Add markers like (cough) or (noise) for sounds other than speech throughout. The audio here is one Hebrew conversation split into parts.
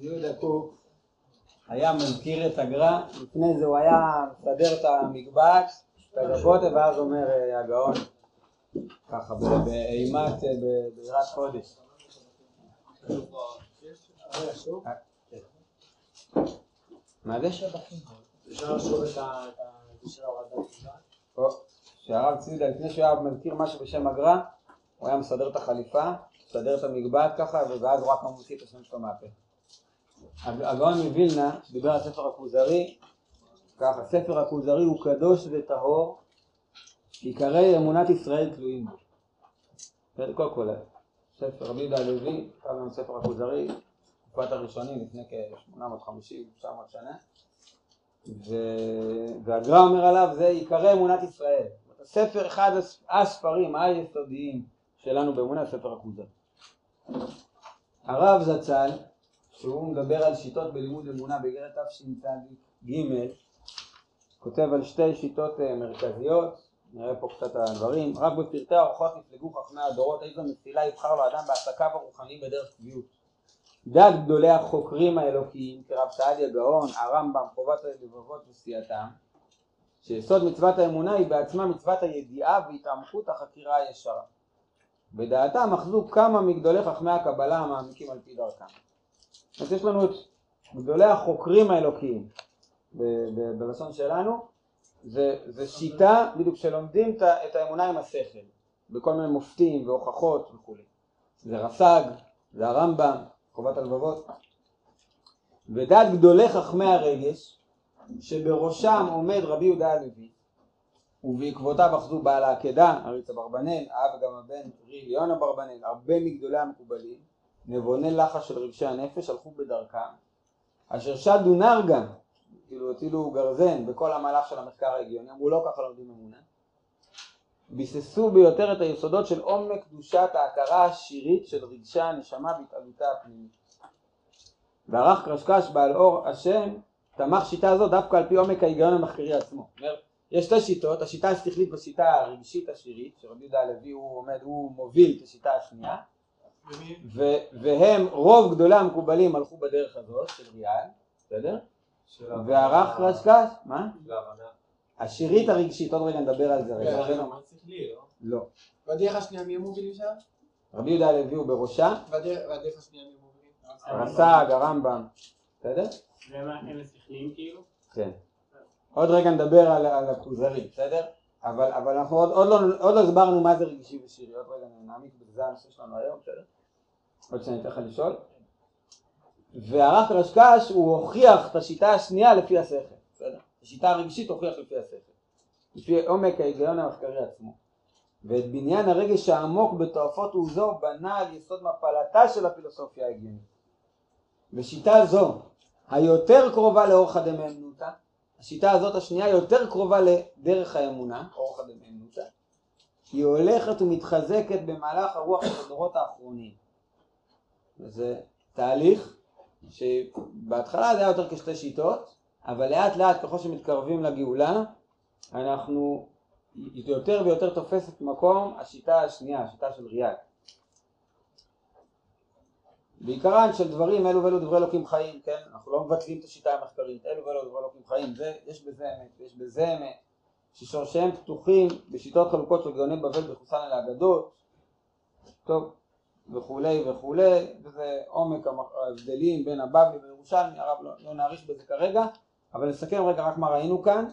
יהודה קוק היה מזכיר את הגר"א, לפני זה הוא היה מסדר את המקבץ, את הגבות, ואז אומר אה, הגאון, ככה באימת, אה, ביראת קודש. מה זה? אפשר לשאול את שהרב ציודה, לפני שהוא היה מזכיר משהו בשם הגר"א, הוא היה מסדר את החליפה, מסדר את המגבעת ככה, ואז הוא רק מוציא את השם שלו מהפה. הגאון מווילנה, שדיבר על ספר הכוזרי, ככה, ספר הכוזרי הוא קדוש וטהור, עיקרי אמונת ישראל תלויים בו. קודם כל, ספר רבי יהודה הלוי, כתב לנו ספר הכוזרי, תקופת הראשונים לפני כ-850-900 שנה, והגר"א אומר עליו זה עיקרי אמונת ישראל. ספר אחד הספרים היסודיים שלנו באמונה, ספר הכוזרי. הרב זצ"ל שהוא מדבר על שיטות בלימוד אמונה באיגרת תשצ"ג, כותב על שתי שיטות אה, מרכזיות, נראה פה קצת הדברים, רק בפרטי האורחות נפלגו חכמי הדורות, איזו מסילה יבחר לו אדם בעסקיו הרוחניים בדרך קביעות. דעת גדולי החוקרים האלוקיים כרב סעדיה גאון, הרמב"ם, חובת הלבבות וסייעתם, שיסוד מצוות האמונה היא בעצמה מצוות הידיעה והתעמקות החקירה הישרה. בדעתם אחזו כמה מגדולי חכמי הקבלה המעמיקים על פי דרכם. אז יש לנו את גדולי החוקרים האלוקיים בלשון שלנו, זה, זה שיטה בדיוק שלומדים את האמונה עם השכל, בכל מיני מופתים והוכחות וכולי. זה רס"ג, זה הרמב"ם, חובת הלבבות. ודעת גדולי חכמי הרגש, שבראשם עומד רבי יהודה הלוי, ובעקבותיו אחזו בעל העקדה, אריץ אברבנאל, האב גם הבן ריל יונה אברבנאל, הרבה מגדולי המקובלים, נבוני לחש של רגשי הנפש הלכו בדרכם, אשר שדו נרגה, כאילו הטילו גרזן בכל המהלך של המחקר ההגיוני, אמרו לא ככה לומדים אמונה, ביססו ביותר את היסודות של עומק קדושת ההכרה השירית של רגשי הנשמה בהתעלותה הפנימית. וערך קרשקש בעל אור השם תמך שיטה זו דווקא על פי עומק ההיגיון המחקרי עצמו. יש שתי שיטות, השיטה השכלית בשיטה הרגשית השירית, שרבי יהודה הלוי הוא עומד, הוא מוביל את השיטה השנייה, והם, רוב גדולי המקובלים הלכו בדרך הזאת של ריאל, בסדר? והרך קרשקש, מה? השירית הרגשית, עוד רגע נדבר על זה רגע. כן, לא? לא. והדרך השנייה מי המובילים שם? רבי יהודה הלוי הוא בראשה. והדרך השנייה מי המובילים? הרס"ג, הרמב"ם, בסדר? ומה, הם השכליים כאילו? כן. עוד רגע נדבר על הכוזרי, בסדר? אבל, אבל אנחנו עוד, עוד, לא, עוד לא הסברנו מה זה רגשי ושירי, עוד רגע נעמיק בזה הנושא שלנו היום, בסדר? עוד שאני אתן לך לשאול. והרב רשקש הוא הוכיח את השיטה השנייה לפי השכל, בסדר? השיטה הרגשית הוכיח לפי השכל, לפי עומק ההיגיון המחקרי עצמו. ואת בניין הרגש העמוק בתועפות עוזו בנה על יסוד מפלתה של הפילוסופיה ההגיונית. בשיטה זו, היותר קרובה לאורחא דמאמנותא, השיטה הזאת השנייה יותר קרובה לדרך האמונה, אורחא דמאמנותא, היא הולכת ומתחזקת במהלך הרוח של הדורות האחרונים. זה תהליך שבהתחלה זה היה יותר כשתי שיטות, אבל לאט לאט ככל שמתקרבים לגאולה, אנחנו יותר ויותר תופסת מקום השיטה השנייה, השיטה של ריאל. בעיקרן של דברים אלו ואלו דברי אלוקים חיים, כן? אנחנו לא מבטלים את השיטה המחקרית, אלו ואלו דברי אלוקים חיים, זה, יש בזה אמת, יש בזה אמת, ששורשיהם פתוחים בשיטות חלוקות של גאוני בבל בחוסן על האגדות, טוב, וכולי וכולי, וזה עומק ההבדלים בין הבבלי וירושלמי, הרב לא, לא נאריך בזה כרגע, אבל נסכם רגע רק מה ראינו כאן,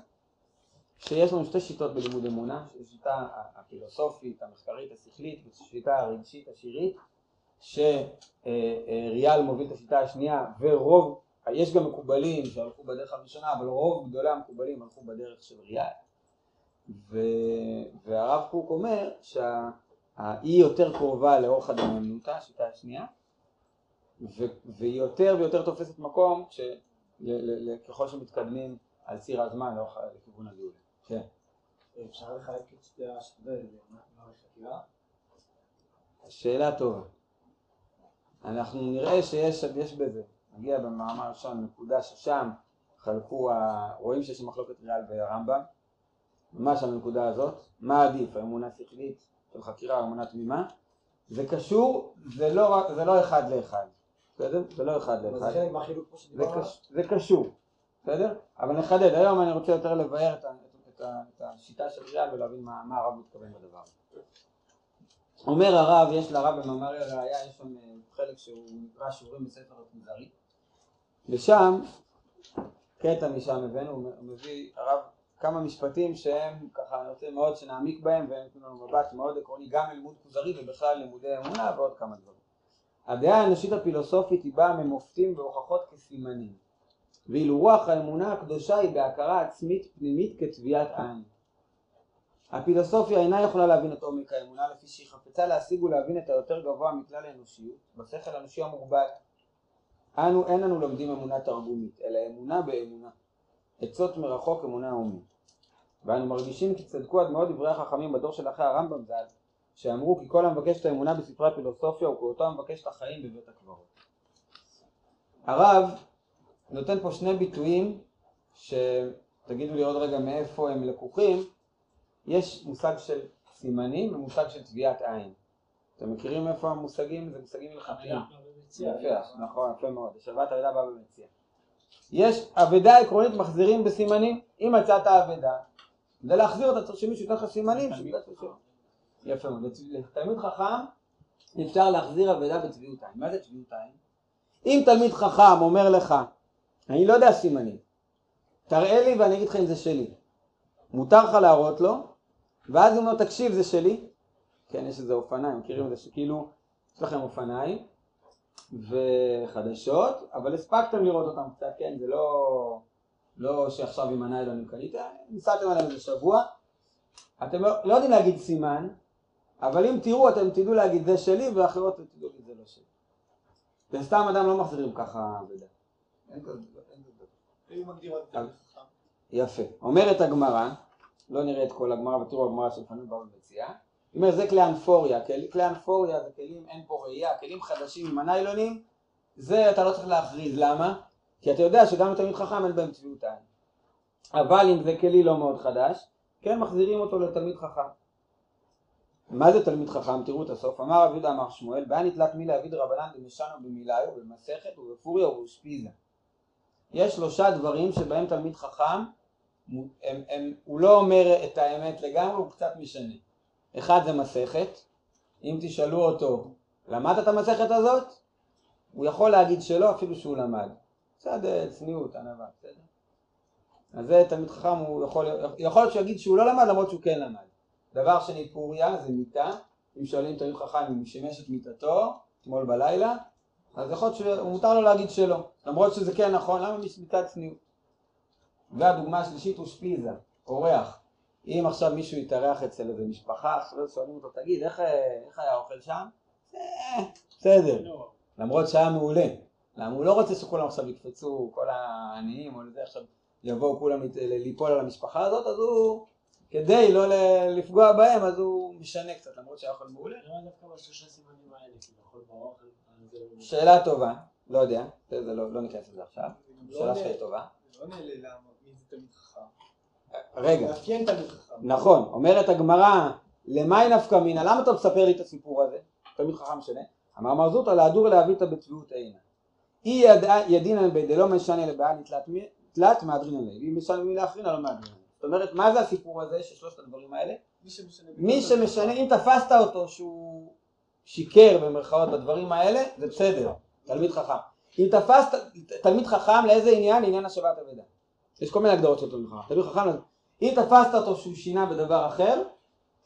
שיש לנו שתי שיטות בלימוד אמונה, שיטה הפילוסופית, המחקרית, השכלית, ושיטה הרגשית, השירית, שריאל מוביל את השיטה השנייה ורוב, יש גם מקובלים שהלכו בדרך הראשונה אבל רוב גדולי המקובלים הלכו בדרך של ריאל. והרב קוק אומר שהיא יותר קרובה לאורך הדמיימנותא, השיטה השנייה. והיא יותר ויותר תופסת מקום כש... ל... ל... ל... ככל שמתקדמים על ציר הזמן לאורך לכיוון הגאולה. כן. אפשר לחלק את שתי השיטות האלה שאלה טובה. אנחנו נראה שיש יש בזה, נגיע במאמר ראשון נקודה ששם חלקו, ה... רואים שיש מחלוקת ריאל והרמב"ם, ממש על הנקודה הזאת, מה עדיף, האמונה שכלית של חקירה או אמונה תמימה, זה קשור, זה לא, זה לא אחד לאחד, בסדר? זה לא אחד לאחד. זה. קש- זה קשור, בסדר? אבל נחדד, היום אני רוצה יותר לבאר את, את, ה- את השיטה של ריאל ולהבין מה, מה הרב מתכוון בדבר. אומר הרב, יש לרב במאמר הראייה, יש שם אה, חלק שהוא נקרא שיעורים בספר הכוזרי, ושם, קטע משם הבאנו, הוא מביא הרב כמה משפטים שהם ככה, אני רוצה מאוד שנעמיק בהם והם נותנים לנו מבט מאוד עקרוני גם ללימוד כוזרי ובכלל לימודי אמונה ועוד כמה דברים. הדעה האנושית הפילוסופית היא באה ממופתים והוכחות כסימנים ואילו רוח האמונה הקדושה היא בהכרה עצמית פנימית כטביעת עין. הפילוסופיה אינה יכולה להבין את עומק האמונה לפי שהיא חפצה להשיג ולהבין את היותר גבוה מכלל האנושיות בשכל האנושי המוגבל. אנו אין אנו לומדים אמונה תרגומית אלא אמונה באמונה. עצות מרחוק אמונה הומית. ואנו מרגישים כי צדקו עד מאוד דברי החכמים בדור של אחרי הרמב"ם ז"ל שאמרו כי כל המבקש את האמונה בספרי הפילוסופיה הוא כאותו המבקש את החיים בבית הקברות. הרב נותן פה שני ביטויים שתגידו לי עוד רגע מאיפה הם לקוחים יש מושג של סימנים ומושג של טביעת עין אתם מכירים איפה המושגים? זה מושגים הלכתיים יפה, נכון, יפה מאוד, השבת האבדה באה במציע יש אבדה עקרונית מחזירים בסימנים. אם מצאת אבדה כדי להחזיר אותה צריך שמישהו ייתן לך סימנים יפה מאוד, לתלמיד חכם אפשר להחזיר אבדה בצביעות עין מה זה צביעות עין? אם תלמיד חכם אומר לך אני לא יודע סימנים תראה לי ואני אגיד לך אם זה שלי מותר לך להראות לו ואז הוא אומר תקשיב זה שלי? כן יש איזה אופניים מכירים את זה שכאילו יש לכם אופניים וחדשות אבל הספקתם לראות אותם קצת כן? זה לא לא שעכשיו עם הניילונים קנית נסעתם עליהם איזה שבוע. אתם לא לא יודעים להגיד סימן אבל אם תראו אתם תדעו להגיד זה שלי ואחרות תדעו להגיד זה לא שלי. וסתם אדם לא מחזירים ככה אבדה אין כזה אין כזה חכם. יפה. אומרת הגמרא, לא נראה את כל הגמרא, ותראו הגמרא שלפנינו בבא מציאה, היא אומרת זה כלי אנפוריה, כל- כלי אנפוריה זה כלים, אין פה ראייה, כלים חדשים עם הניילונים, זה אתה לא צריך להכריז, למה? כי אתה יודע שגם לתלמיד חכם אין בהם צביעות עין. אבל אם זה כלי לא מאוד חדש, כן מחזירים אותו לתלמיד חכם. מה זה תלמיד חכם? תראו את הסוף. אמר רב יהודה אמר שמואל, בעיה נתלת מילה אביד רבנן במשנה ובמילאיו, במסכת ובפוריה ובאושפיזה. יש שלושה דברים שבהם תלמיד חכם, הם, הם, הוא לא אומר את האמת לגמרי, הוא קצת משנה. אחד זה מסכת, אם תשאלו אותו, למדת את המסכת הזאת? הוא יכול להגיד שלא אפילו שהוא למד. בסדר, צניעות, ענווה, בסדר? אז זה תלמיד חכם, הוא יכול, יכול להיות שהוא יגיד שהוא לא למד למרות שהוא כן למד. דבר שני, פוריה זה מיתה, אם שואלים תלמיד חכם אם הוא שימש את מיתתו אתמול בלילה, אז יכול להיות שמותר לו להגיד שלא, למרות שזה כן נכון, למה מצד צניעות? והדוגמה השלישית הוא שפיזה, אורח. אם עכשיו מישהו יתארח אצל איזה משפחה, שואלים אותו, תגיד, איך, איך היה האוכל שם? "אה, בסדר, לא, למרות שהיה מעולה. למה הוא לא רוצה שכולם עכשיו יקפצו, כל העניים או לזה עכשיו יבואו כולם ליפול על המשפחה הזאת, אז הוא, כדי לא לפגוע בהם, אז הוא משנה קצת, למרות שהיה אוכל מעולה. זה... שאלה טובה, לא יודע, זה לא, לא ניכנס לזה עכשיו, לא שאלה שלך היא טובה. לא עונה לי למה, מי זה תלמיד חכם. רגע. נכון, אומרת הגמרא, למאי נפקא מינה, למה אתה מספר לי את הסיפור הזה? תלמיד חכם שונה. אמר מר זוטרא להדור להביטה בצביעות עינה. אי ידינן בדלא משנה לבעיה נתלת מי- תלת מהדרינן ליה, ואם משנה מילה אחרינה לא מהדרינן. זאת אומרת, מה זה הסיפור הזה של שלושת הדברים האלה? מי שמשנה. מי שמשנה, אם תפסת אותו שהוא שיקר במרכאות בדברים האלה, זה בסדר, תלמיד חכם. אם תפסת, תלמיד חכם לאיזה עניין? לעניין השבת אבדה. יש כל מיני הגדרות של תלמיד חכם. תלמיד חכם, אם תפסת אותו שהוא שינה בדבר אחר,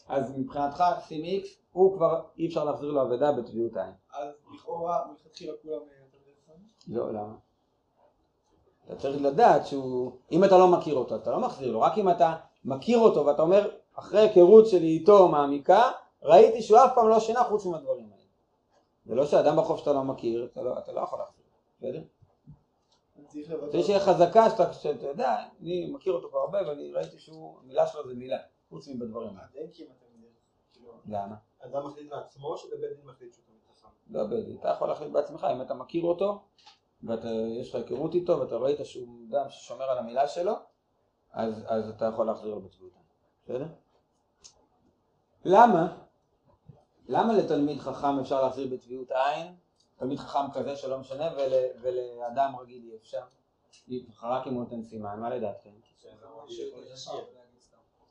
אז מבחינתך שים איקס, הוא כבר אי אפשר להחזיר לו אבדה בטביעות עין. אז לכאורה מלכתחילה כולם אה. לא, למה? אתה צריך לדעת שהוא, אם אתה לא מכיר אותו, אתה לא מחזיר לו, רק אם אתה מכיר אותו ואתה אומר, אחרי היכרות שלי איתו מעמיקה, ראיתי שהוא אף פעם לא שינה חוץ מהדברים האלה. זה לא שאדם בחוף שאתה לא מכיר, אתה לא, אתה לא יכול להחזיר, בסדר? צריך שיהיה חזקה שאתה, שאתה יודע, אני מכיר אותו כבר הרבה ואני ראיתי שהוא, המילה שלו זה מילה, חוץ מבדברים האלה. כאילו, למה? אדם מחליט לעצמו או שבית דין מחליט שהוא חכם? לא בדיוק, אתה יכול להחליט בעצמך, אם אתה מכיר אותו ויש לך היכרות איתו ואתה ראית שהוא אדם ששומר על המילה שלו, אז, אז אתה יכול להחזיר לו בצביעות. בסדר? למה? למה לתלמיד חכם אפשר להחזיר בצביעות עין? תלמיד חכם כזה שלא משנה ול, ולאדם רגיל אי אפשר? רק אם הוא נותן סימן, מה לדעתכם?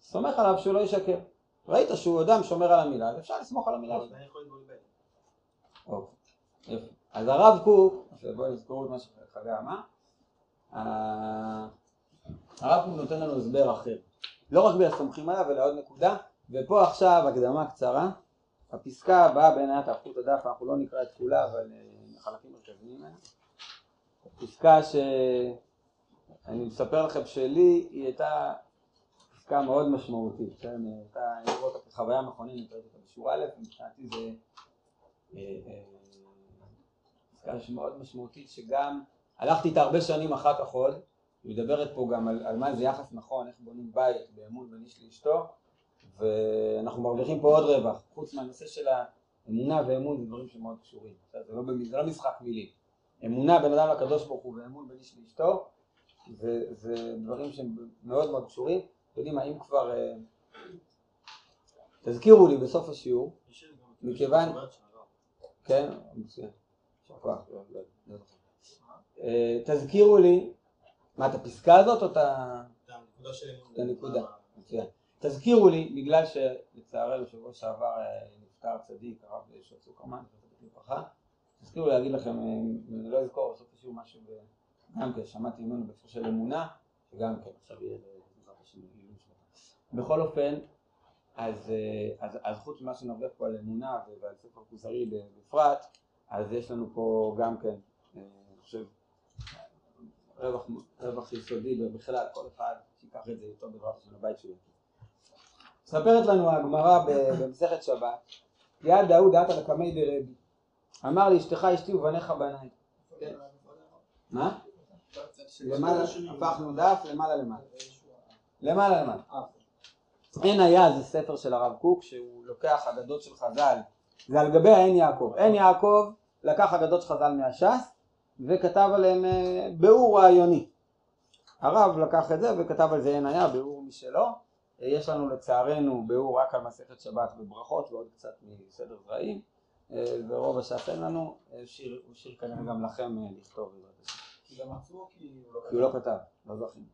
סומך עליו שהוא לא ישקר. ראית שהוא אדם שומר על המילה, אז אפשר לסמוך על המילה. אז הרב קוק, בואו נזכרו את מה שחגי אמר, ה- הרב קוק נותן לנו הסבר אחר. לא רק בסומכים עליו, אלא עוד נקודה, ופה עכשיו הקדמה קצרה. הפסקה הבאה בעיניית האחדות הדף, אנחנו לא נקרא את כולה, אבל אה, חלקים מרכזיים ממנה. פסקה שאני מספר לכם שלי, היא הייתה פסקה מאוד משמעותית, כן? הייתה, אני רואה אותה כחוויה מכוננת, ראיתי אותה בשיעור א', מבחינתי זה אה, אה, פסקה שמאוד משמעותית, שגם הלכתי איתה הרבה שנים אחר כך עוד, היא מדברת פה גם על, על מה זה יחס נכון, איך בונים בית באמון בין איש לאשתו, ואנחנו מרוויחים פה עוד רווח, חוץ מהנושא של האמונה ואמון זה דברים שמאוד קשורים? זה לא, זה לא משחק מילים, אמונה בין אדם לקדוש ברוך הוא ואמון בין איש לאשתו, זה, זה דברים שהם מאוד מאוד קשורים, אתם יודעים מה, אם כבר, אה, תזכירו לי בסוף השיעור, מכיוון-. כן, מצוין. לא- לא- לא. אה, תזכירו לי, מה, את הפסקה הזאת או. את הנקודה. מצוין. תזכירו לי, בגלל שלצערנו שבוע שעבר אה, נפטר צדיק, הרב יהושע צוקרמן, לברכה, תזכירו להגיד לכם, אה, אם אני לא אזכור בסוף השיעור משהו, גם כן שמעתי ממנו בהקשר של אמונה, שגם כן עכשיו יהיה שלו. בכל אופן, אז, אה, אז, אז חוץ ממה שנרוויח פה על אמונה ועל ספר כוזרי בפרט, אז יש לנו פה גם כן, אה, אני חושב, רווח, רווח יסודי בכלל, כל אחד שיקח את זה איתו לבית שלו. מספרת לנו הגמרא במסכת שבת, יד דאוד דעת על הקמי דרבי, אמר לאשתך אשתי ובניך בניי. מה? למעלה, הפכנו דף למעלה למעלה. למעלה למעלה. עין היה זה ספר של הרב קוק שהוא לוקח אגדות של חז"ל, זה על גבי העין יעקב. עין יעקב לקח אגדות של חז"ל מהש"ס וכתב עליהם אה, ביאור רעיוני. הרב לקח את זה וכתב על זה עין היה, ביאור משלו. יש לנו לצערנו ביאור רק על מסכת שבת וברכות ועוד קצת מסדר זרעים אה, ורוב הש"ס אין לנו, אה, שיר, הוא שיר כנראה גם לכם אה, לכתוב גם עצמו כי הוא לא לא כתב, לא זכינו.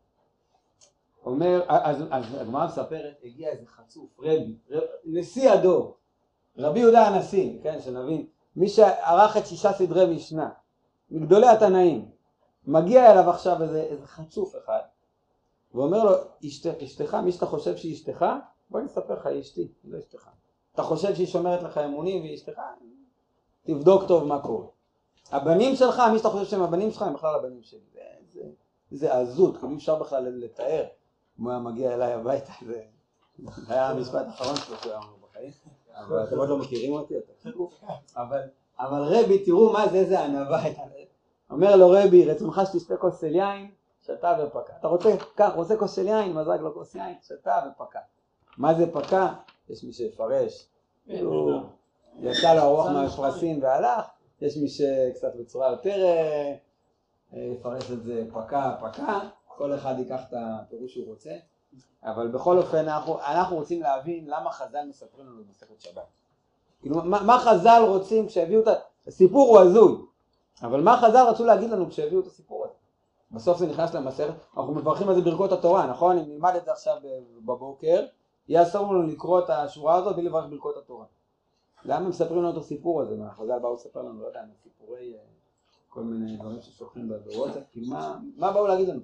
אומר, אז, הגמרא מספרת, הגיע איזה חצוף, רבי, רב, נשיא הדור, רבי יהודה הנשיא, כן, שנבין, מי שערך את שישה סדרי משנה, מגדולי התנאים, מגיע אליו עכשיו איזה, איזה חצוף אחד, ואומר לו, אשת, אשתך, מי שאתה חושב שהיא אשתך, בוא אני אספר לך, היא אשתי, היא לא אשתך. אתה חושב שהיא שומרת לך אמונים והיא אשתך? תבדוק טוב מה קורה. הבנים שלך, מי שאתה חושב שהם הבנים שלך, הם בכלל הבנים שלי. זה, זה, זה עזות, כאילו אי אפשר בכלל לתאר. אם הוא היה מגיע אליי הביתה, זה היה המשפט האחרון שלו שהוא היה אומר בחיים. אבל אתם עוד לא מכירים אותי. אבל, אבל רבי, תראו מה זה, איזה ענווה הייתה. אומר לו רבי, רצונך שתשתה כוס של יין, שתה ופקע. אתה רוצה, קח, רוצה כוס של יין, מזג לו כוס יין, שתה ופקע. מה זה פקע? יש מי שיפרש. כאילו, יצא לו הרוח (laughs) מהפרסים והלך, יש מי שקצת בצורה יותר אה, אה, יפרש את זה פקע פקע, כל אחד ייקח את הפירוש שהוא רוצה, אבל בכל אופן אנחנו, אנחנו רוצים להבין למה חז"ל מספרים לנו במסכת שבת. כאילו מה, מה חז"ל רוצים כשהביאו את. הסיפור הוא הזוי, אבל מה חז"ל רצו להגיד לנו כשהביאו את הסיפור הזה? בסוף זה נכנס למסכת, אנחנו מברכים על זה ברכות התורה, נכון? אם נלמד את זה עכשיו בבוקר, יהיה אסור לנו לקרוא את השורה הזאת בלי לברך ברכות התורה. למה מספרים לנו את הסיפור הזה? מה, חז"ל באו לספר לנו, לא יודע, סיפורי אה, כל מיני דברים ששולחים בוואטסאפ, כאילו מה, מה באו להגיד לנו?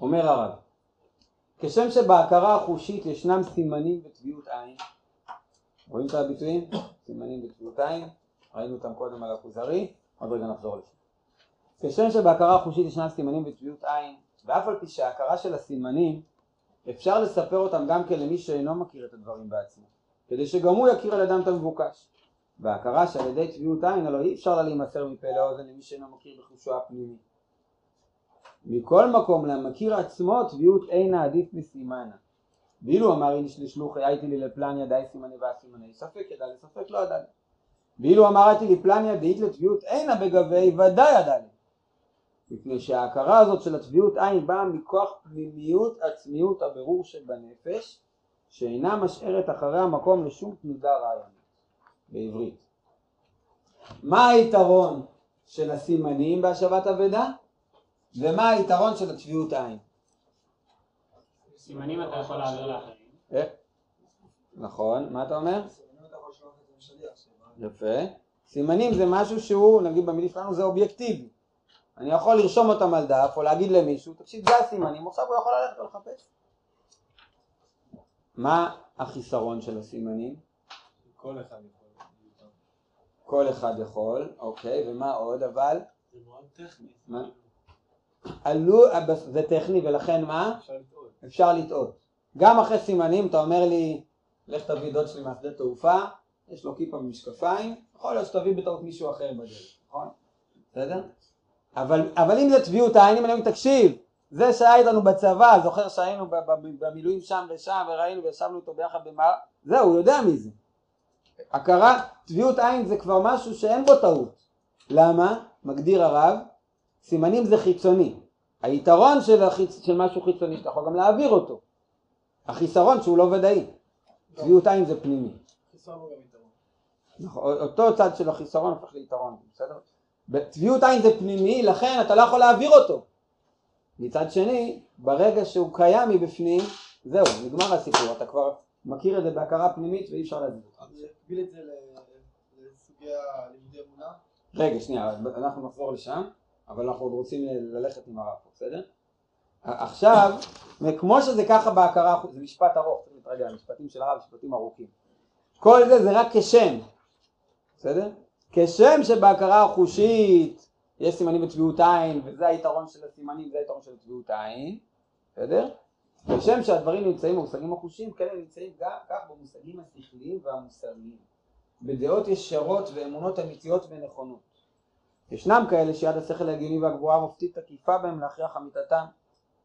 אומר הרב, כשם שבהכרה החושית ישנם סימנים וטביעות עין, רואים את הביטויים? סימנים וטביעות עין, ראינו אותם קודם על הכוזרי, עוד רגע נחזור לזה. כשם שבהכרה החושית ישנם סימנים וטביעות עין, ואף על פי שההכרה של הסימנים אפשר לספר אותם גם כן למי שאינו מכיר את הדברים בעצמו, כדי שגם הוא יכיר על ידם את המבוקש. וההכרה שעל ידי טביעות עין הלא אי אפשר לה להימסר מפה לאוזן למי שאינו מכיר בחושו הפנימי. מכל מקום למכיר עצמו טביעות אינה עדיף מסימנה. ואילו אמר איש לשלוחי הייתי לי לפלן ידעי סימני והסימני ספק ידע לי ספק לא ידע לי. ואילו אמרתי לי פלן ידעית לטביעות אינה בגבי ודאי ידע לי. מפני שההכרה הזאת של הטביעות עין באה מכוח פנימיות עצמיות הבירור שבנפש שאינה משארת אחרי המקום לשום תנודה רעיונית בעברית. מה היתרון של הסימנים בהשבת אבדה, ומה היתרון של הצביעות העין. סימנים אתה יכול להעביר לאחרים. אה? נכון, מה אתה אומר? יפה. סימנים זה משהו שהוא, נגיד במילים שלנו, זה אובייקטיבי. אני יכול לרשום אותם על דף או להגיד למישהו, תקשיב, זה הסימנים, עכשיו הוא יכול ללכת ולחפש. מה החיסרון של הסימנים? כל אחד יכול. כל אחד יכול, אוקיי, ומה עוד אבל? זה מאוד טכני. מה? עלו, זה טכני ולכן מה? אפשר לטעות. אפשר לטעות. גם אחרי סימנים אתה אומר לי, לך תביא דוד שלי מהשדה תעופה, יש לו כיפה ומשקפיים, יכול להיות שתביא בטעות מישהו אחר בדרך, נכון? בסדר? אבל, אבל אם זה צביעות העין, אם אני אומר, תקשיב, זה שהיה איתנו בצבא, זוכר שהיינו במילואים שם ושם וראינו וישבנו איתו ביחד במה, זהו, הוא יודע מי זה. הכרה, צביעות עין זה כבר משהו שאין בו טעות. למה? מגדיר הרב, סימנים זה חיצוני. היתרון של, החיצ... של משהו חיצוני שאתה יכול גם להעביר אותו. החיסרון שהוא לא ודאי. צביעות עין זה פנימי. נכון, אותו צד של החיסרון הופך ליתרון, בסדר? צביעות עין זה פנימי, לכן אתה לא יכול להעביר אותו. מצד שני, ברגע שהוא קיים מבפנים, זהו, נגמר הסיפור, אתה כבר מכיר את זה בהכרה פנימית ואי אפשר להסביר. אז להקביל את זה לסוגי הלימודי אמונה. רגע, שנייה, אנחנו נחזור לשם, אבל אנחנו עוד רוצים ללכת עם הרב פה, בסדר? עכשיו, כמו שזה ככה בהכרה, זה משפט ארוך, צריך להתרגל, המשפטים של הרב, משפטים ארוכים. כל זה זה רק כשם, בסדר? כשם שבהכרה החושית יש סימנים בצביעות עין, וזה היתרון של הסימנים, זה היתרון של צביעות העין, בסדר? כשם שהדברים נמצאים במושגים החושיים, כן הם נמצאים גם כך במושגים השכליים והמוסריים. בדעות ישרות ואמונות אמיתיות ונכונות. ישנם כאלה שיד השכל ההגיוני והגבוהה מופתית תקיפה בהם להכריח אמיתתם,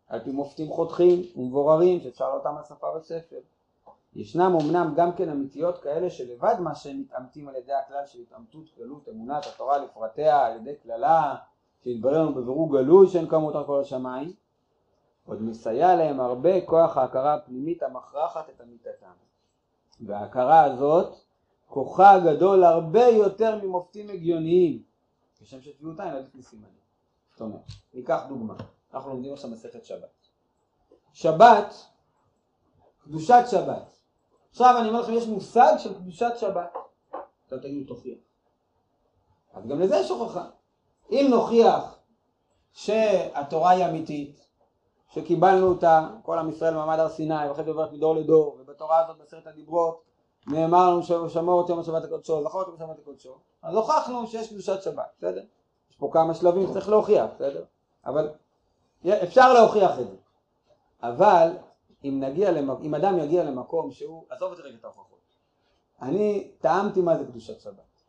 על פי מופתים חותכים ומבוררים שאפשר לאותם על שפה וספר. ישנם אמנם גם כן אמיתיות כאלה שלבד מה שהם מתעמתים על ידי הכלל של התעמתות כללות אמונת התורה לפרטיה על ידי קללה שהתברר לנו בבירור גלוי שאין כמות על כל השמיים. עוד מסייע להם הרבה כוח ההכרה הפנימית המכרחת את אמיתתם. וההכרה הזאת כוחה גדול הרבה יותר ממופתים הגיוניים. כשם שטביעות עין עדיף מסימנים זאת אומרת, ניקח דוגמה. אנחנו לומדים עכשיו מסכת שבת. שבת קדושת שבת עכשיו אני אומר לכם יש מושג של קדושת שבת. עכשיו תגידו תוכיח. אז גם לזה יש הוכחה. אם נוכיח שהתורה היא אמיתית שקיבלנו אותה כל עם ישראל במעמד הר סיני ואחרי זה עוברת מדור לדור ובתורה הזאת בעשרת הדיברות נאמר לנו שמור את יום השבת הקודשו זכור את יום השבת הקודשו אז הוכחנו שיש קדושת שבת בסדר? יש פה כמה שלבים שצריך להוכיח בסדר? אבל אפשר להוכיח את זה. אבל אם נגיע למק... אם אדם יגיע למקום שהוא, עזוב את רגע את ההוכחות, אני טעמתי מה זה קדושת שבת.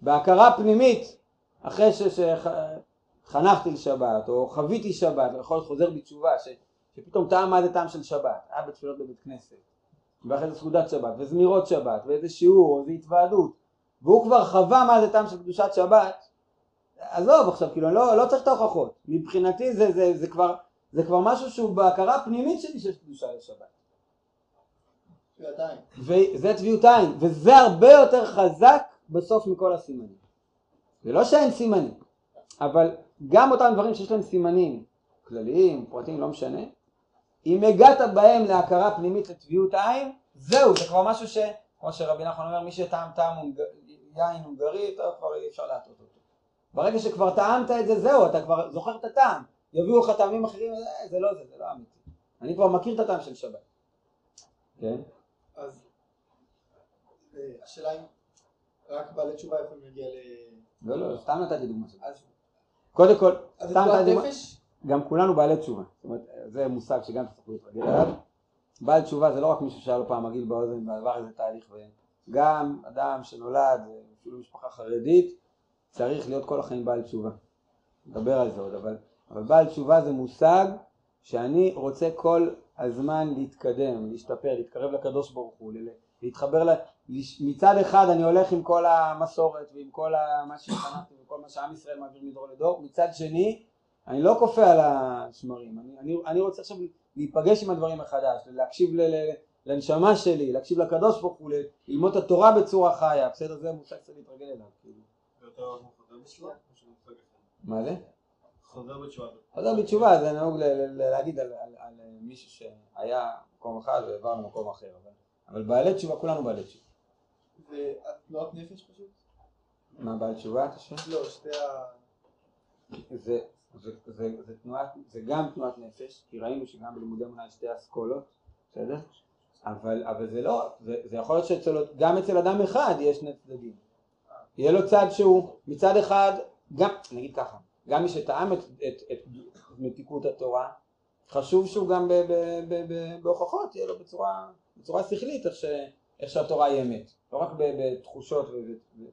בהכרה פנימית, אחרי שחנכתי לשבת, או חוויתי שבת, יכול להיות חוזר בתשובה, ש... שפתאום טעם מה זה טעם של שבת, היה בתפילות בבית כנסת, ואחרי זה סעודת שבת, וזמירות שבת, ואיזה שיעור, או איזה התוועדות, והוא כבר חווה מה זה טעם של קדושת שבת, עזוב עכשיו, כאילו, לא, לא צריך את ההוכחות, מבחינתי זה, זה, זה כבר זה כבר משהו שהוא בהכרה הפנימית שלי שיש קדושה לשבת. וזה טביעות עין, וזה הרבה יותר חזק בסוף מכל הסימנים. זה לא שאין סימנים, אבל גם אותם דברים שיש להם סימנים כלליים, פרטים, לא משנה, אם הגעת בהם להכרה פנימית לטביעות עין, זהו, זה כבר משהו ש... כמו שרבי נחמן אומר, מי שטעם טעם הונג... יין הונגרי, טוב, כבר אי אפשר להטות אותו. ברגע שכבר טעמת את זה, זהו, אתה כבר זוכר את הטעם. יביאו לך טעמים אחרים, אה, זה לא זה, זה לא אמיתי. אני כבר מכיר את הטעם של שבת. כן? אז אה, השאלה אם רק בעלי תשובה יכולים להגיע ל... לא, לא, סתם נתתי דוגמה. שלך. קודם כל, סתם נתתי דוגמה, נפש? גם כולנו בעלי תשובה. זאת אומרת, זה מושג שגם תצטרכו להתרגל אליו. בעל תשובה זה לא רק מישהו שהיה לו פעם מגעיל באוזן ועבר איזה תהליך, גם אדם שנולד, אפילו משפחה חרדית, צריך להיות כל החיים בעל תשובה. נדבר על זה עוד, אבל אבל בעל תשובה זה מושג שאני רוצה כל הזמן להתקדם, להשתפר, להתקרב לקדוש ברוך הוא, להתחבר, ל... מצד אחד אני הולך עם כל המסורת ועם כל מה שהתחנכתי וכל מה שעם ישראל מעביר מדור לדור, מצד שני אני לא כופה על השמרים, אני, אני, אני רוצה עכשיו להיפגש עם הדברים מחדש, להקשיב ל, ל, לנשמה שלי, להקשיב לקדוש ברוך הוא, ללמוד את התורה בצורה חיה, בסדר? זה מושג שצריך להתרגל אליו. כאילו. מה זה? חוזר בתשובה. חוזר בתשובה זה נהוג להגיד על, על, על מישהו שהיה במקום אחד ועבר למקום אחר, אבל, אבל בעלי תשובה, כולנו בעלי תשובה. זה תנועת נפש פשוט? מה בעל תשובה אתה שואל? לא, שתי ה... זה, זה, זה, זה, תנועת, זה גם תנועת נפש, כי ראינו שגם בלימודי אמונה יש שתי אסכולות, בסדר? אבל, אבל זה לא, זה, זה יכול להיות שגם אצל אדם אחד יש שני צדדים. יהיה לו צד שהוא מצד אחד, גם, נגיד ככה, גם מי שטעם את, את, את מתיקות התורה, חשוב שהוא גם ב, ב, ב, ב, בהוכחות יהיה לו בצורה, בצורה שכלית איך, ש, איך שהתורה היא אמת, לא רק ב, בתחושות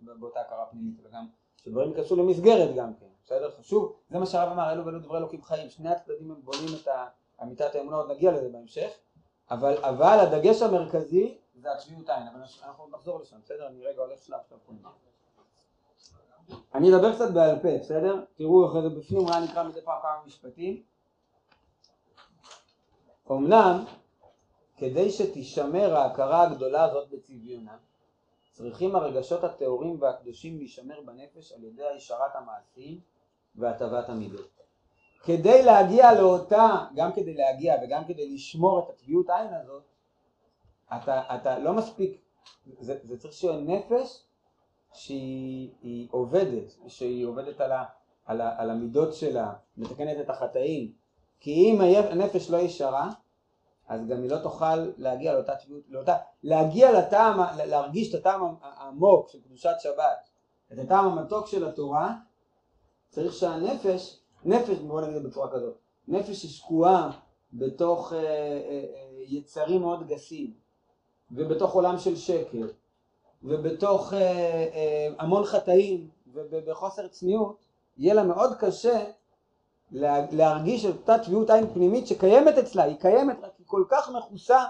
ובאותה הכרה פנימית, אלא גם שדברים ייכנסו למסגרת גם כן, בסדר? חשוב, זה מה שהרב אמר, אלו ולא דברי אלוקים חיים, שני הצדדים הם בונים את אמיתת האמונה, עוד נגיע לזה בהמשך, אבל, אבל הדגש המרכזי זה הצביעות עין, אבל אנחנו נחזור לשם, בסדר? אני רגע הולך שלב שלב פנימה. אני אדבר קצת בעל פה, בסדר? תראו אחרי זה בפנים, אולי נקרא מדי פעם כמה משפטים. אמנם, כדי שתישמר ההכרה הגדולה הזאת בצביונה, צריכים הרגשות הטהורים והקדושים להישמר בנפש על ידי השארת המעשים והטבת המידות. כדי להגיע לאותה, גם כדי להגיע וגם כדי לשמור את הטביעות עין הזאת, אתה, אתה לא מספיק, זה, זה צריך שיהיה נפש שהיא עובדת, שהיא עובדת על, ה, על, ה, על המידות שלה, מתקנת את החטאים, כי אם הנפש לא ישרה, אז גם היא לא תוכל להגיע לאותה טביעות, לאותה, להגיע לטעם, להרגיש את הטעם העמוק של קדושת שבת, את הטעם המתוק של התורה, צריך שהנפש, נפש, בוא נגיד בצורה כזאת, נפש ששקועה בתוך אה, אה, אה, יצרים מאוד גסים, ובתוך עולם של שקר, ובתוך אה, אה, המון חטאים, ובחוסר צניעות, יהיה לה מאוד קשה לה, להרגיש את אותה טביעות עין פנימית שקיימת אצלה, היא קיימת, רק היא כל כך מכוסה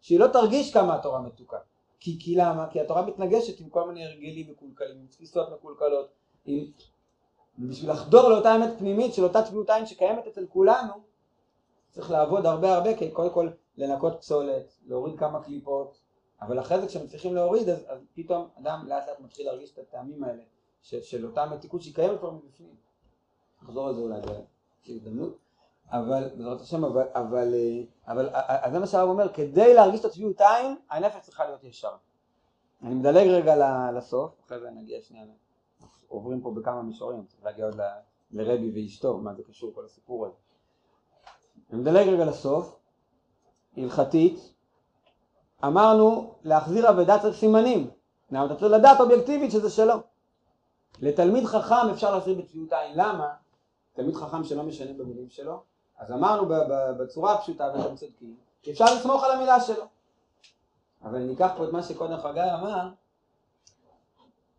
שהיא לא תרגיש כמה התורה מתוקה. כי, כי למה? כי התורה מתנגשת עם כל מיני הרגלים מקולקלים, עם תפיסות מקולקלות, עם... ובשביל לחדור לאותה אמת פנימית של אותה טביעות עין שקיימת אצל כולנו, צריך לעבוד הרבה הרבה, כי קודם כל לנקות פסולת, להוריד כמה קליפות, אבל אחרי זה כשמצליחים להוריד, אז, אז פתאום אדם לאט לאט מתחיל להרגיש את הטעמים האלה של, של אותה מתיקות שהיא קיימת כבר מבפנים. נחזור על זה אולי בהזדמנות, אבל בעזרת השם, אבל, אבל, אבל, אז זה מה שהרב אומר, כדי להרגיש את הצביעות עין, הנפש צריכה להיות ישר. אני מדלג רגע לסוף, אחרי זה נגיע שנייה, עוברים פה בכמה מישורים, צריך להגיע עוד לרבי ואשתו, מה זה קשור כל הסיפור הזה. אני מדלג רגע לסוף, הלכתית, אמרנו להחזיר אבדה צריך סימנים, למה אתה צריך לדעת אובייקטיבית שזה שלו. לתלמיד חכם אפשר להחזיר בצביעות עין, למה? תלמיד חכם שלא משנה במילים שלו, אז אמרנו בצורה הפשוטה ואתם צודקים, אפשר לסמוך על המילה שלו. אבל ניקח פה את מה שקודם חגי אמר,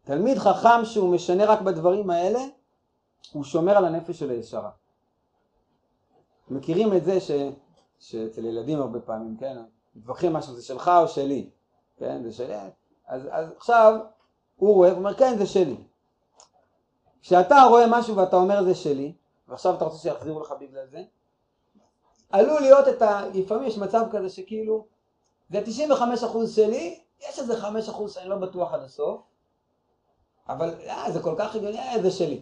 תלמיד חכם שהוא משנה רק בדברים האלה, הוא שומר על הנפש של הישרה. מכירים את זה ש, שאצל ילדים הרבה פעמים, כן? מתווכחים משהו, זה שלך או שלי, כן? זה שלי. אז, אז עכשיו הוא רואה, הוא אומר כן זה שלי. כשאתה רואה משהו ואתה אומר זה שלי, ועכשיו אתה רוצה שיחזירו לך בגלל זה, עלול להיות את ה... לפעמים יש מצב כזה שכאילו זה 95% שלי, יש איזה 5% שאני לא בטוח עד הסוף, אבל אה, זה כל כך הגיוני, אה, זה שלי.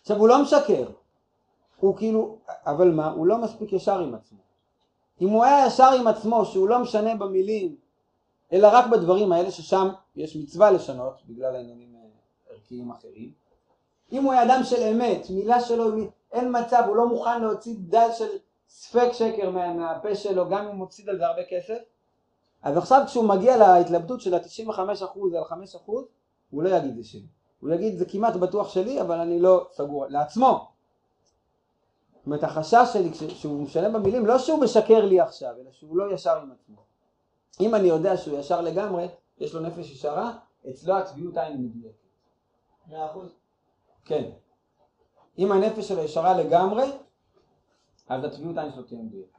עכשיו הוא לא משקר, הוא כאילו, אבל מה, הוא לא מספיק ישר עם עצמו. אם הוא היה ישר עם עצמו שהוא לא משנה במילים, אלא רק בדברים האלה ששם יש מצווה לשנות בגלל העניינים ערכיים אחרים, אם הוא היה אדם של אמת, מילה שלו, אין מצב, הוא לא מוכן להוציא דל של ספק שקר מה, מהפה שלו, גם אם הוא מפסיד על זה הרבה כסף, אז עכשיו כשהוא מגיע להתלבטות של ה-95% על 5%, הוא לא יגיד זה שלי. הוא יגיד זה כמעט בטוח שלי, אבל אני לא סגור, לעצמו. זאת אומרת החשש שלי שהוא משלם במילים, לא שהוא משקר לי עכשיו, אלא שהוא לא ישר עם עצמו. אם אני יודע שהוא ישר לגמרי, יש לו נפש ישרה, אצלו הצביעות עין מדויקת. מאה אחוז. כן. אם הנפש שלו ישרה לגמרי, אז הצביעות עין שלו תהיה מדויקת.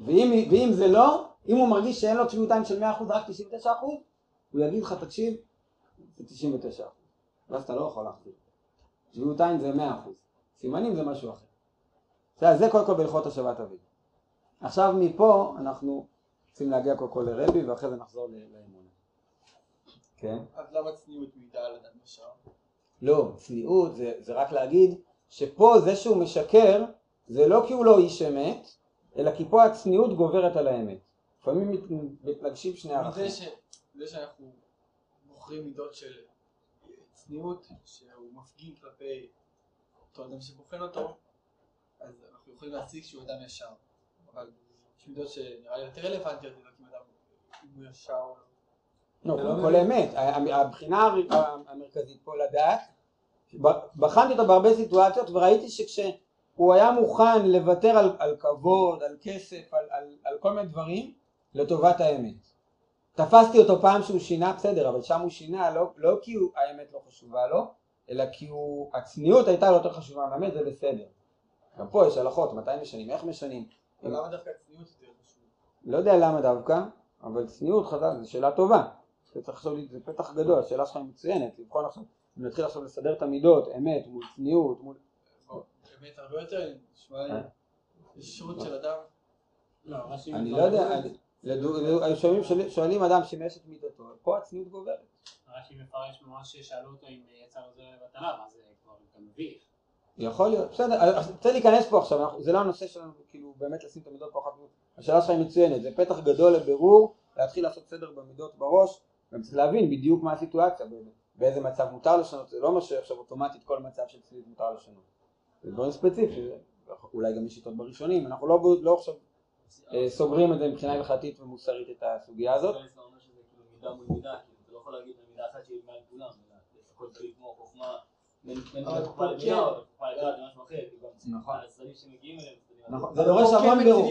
ואם, ואם זה לא, אם הוא מרגיש שאין לו צביעות עין של 100% רק 99%, הוא יגיד לך תקשיב, זה 99%. ואז אתה לא יכול להחזיר. צביעות עין זה 100%. סימנים זה משהו אחר. זה, זה קודם כל בהלכות השבת אביב. עכשיו מפה אנחנו רוצים להגיע קודם כל לרבי ואחרי זה נחזור לאמונה. כן? אז למה צניעות מעידה על אדם ישר? לא, צניעות זה, זה רק להגיד שפה זה שהוא משקר זה לא כי הוא לא איש אמת, אלא כי פה הצניעות גוברת על האמת. לפעמים מת- מתנגשים שני ערכים. ש- זה שאנחנו בוחרים מידות של צניעות שהוא מפגין כלפי אותו אדם שבוחן אותו אז אנחנו יכולים להסיק שהוא אדם ישר אבל יש מידות שנראה לי יותר רלוונטיות לבדוק אם אדם הוא ישר או לא. לא, לא כל אמת. הבחינה המרכזית פה לדעת, בחנתי אותו בהרבה סיטואציות וראיתי שכשהוא היה מוכן לוותר על, על כבוד, על כסף, על, על, על כל מיני דברים, לטובת האמת. תפסתי אותו פעם שהוא שינה, בסדר, אבל שם הוא שינה לא, לא כי הוא, האמת לא חשובה לו, אלא כי הוא, הצניעות הייתה לו יותר חשובה מהאמת, זה בסדר. גם פה יש הלכות, מתי משנים, איך משנים. למה דווקא צניעות יותר חשוב? לא יודע למה דווקא, אבל צניעות חזק זו שאלה טובה. אתה צריך לחשוב, לי, זה פתח גדול, השאלה שלך היא מצוינת, לבחון עכשיו, אם נתחיל עכשיו לסדר את המידות, אמת מול צניעות, מול... באמת הרבה יותר נשמע לי אה. יש שירות של אדם לא, רש"י אני מפרש- לא יודע, שואלים- שואלים אדם שימש את מידתו, פה הצניעות גוברת. רש"י מפרש ממש ששאלו אותו אם יצא לו זרע לבטלה, מה זה כבר מביך. יכול להיות, בסדר, אז צריך להיכנס פה עכשיו, זה לא הנושא שלנו, כאילו באמת לשים את המידות פה אחת, השאלה שלך היא מצוינת, זה פתח גדול לבירור, להתחיל לעשות סדר במידות בראש, גם צריך להבין בדיוק מה הסיטואציה, באיזה מצב מותר לשנות, זה לא מה שעכשיו אוטומטית כל מצב של צניעות מותר לשנות, זה דברים ספציפיים, אולי גם יש שיטות בראשונים, אנחנו לא, לא עכשיו אה, סוגרים את זה מבחינה הלכתית ומוסרית את הסוגיה הזאת, אומר שזה כאילו מידה מידה, כאילו אתה לא יכול להגיד במידה אחת שהיא מעל כולם, הכל כלי כמו חוכמה, זה דורש המון בירור.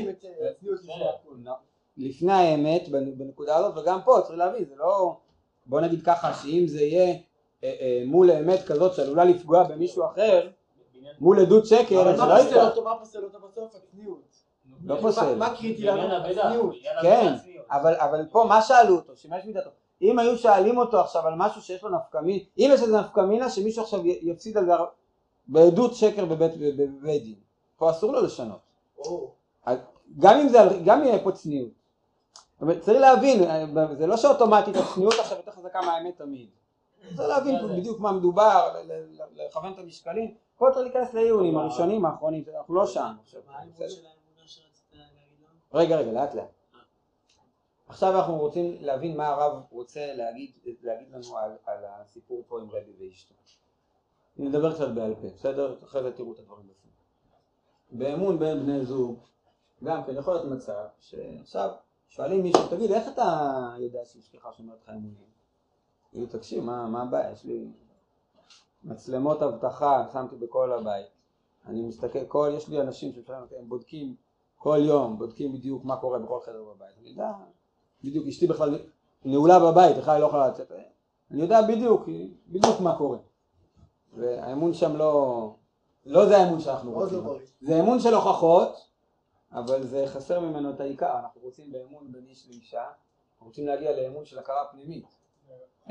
לפני האמת בנ- בנקודה הזאת וגם פה צריך להבין זה לא בוא נגיד ככה שאם זה יהיה אה, אה, מול אמת כזאת שעלולה לפגוע במישהו אחר מול עדות שקר מה לא יפגע אותו? מה פוסל אותו בסוף? הצניעות. לא פוסל. מה קריטי לנו? הצניעות. כן, אבל פה מה שאלו אותו שימש מידתו אם היו שואלים אותו עכשיו על משהו שיש לו נפקא מינה אם יש איזה נפקא מינה שמישהו עכשיו יפסיד על זה בעדות שקר בבית בבית דין פה אסור לו לשנות גם אם זה, גם יהיה פה צניעות. אבל צריך להבין, זה לא שאוטומטית הצניעות עכשיו יותר חזקה מהאמת תמיד. צריך להבין בדיוק מה מדובר, לכוון את המשקלים. פה צריך להיכנס לעיונים הראשונים האחרונים, אנחנו לא שם. רגע, רגע, לאט לאט. עכשיו אנחנו רוצים להבין מה הרב רוצה להגיד, להגיד לנו על, על הסיפור פה עם רבי ואשתו. נדבר קצת בעל פה, בסדר? אחרי זה תראו את הדברים בפנים. באמון בין בני זוג, גם כן יכול להיות מצב שעכשיו שואלים מישהו, תגיד, איך אתה יודע שאשתך שומרת לך אמונים? תגידו, תקשיב, מה, מה הבעיה? יש לי מצלמות אבטחה, שמתי בכל הבית. אני מסתכל, כל, יש לי אנשים שמשלם, הם בודקים כל יום, בודקים בדיוק מה קורה בכל חדר בבית. אני יודע, בדיוק, אשתי בכלל נעולה בבית, בכלל היא לא יכולה לצאת. אני יודע בדיוק, בדיוק מה קורה. והאמון שם לא, לא זה האמון שאנחנו לא רוצים. זה אמון של הוכחות, אבל זה חסר ממנו את העיקר, אנחנו רוצים באמון בין איש לאישה, אנחנו רוצים להגיע לאמון של הכרה פנימית.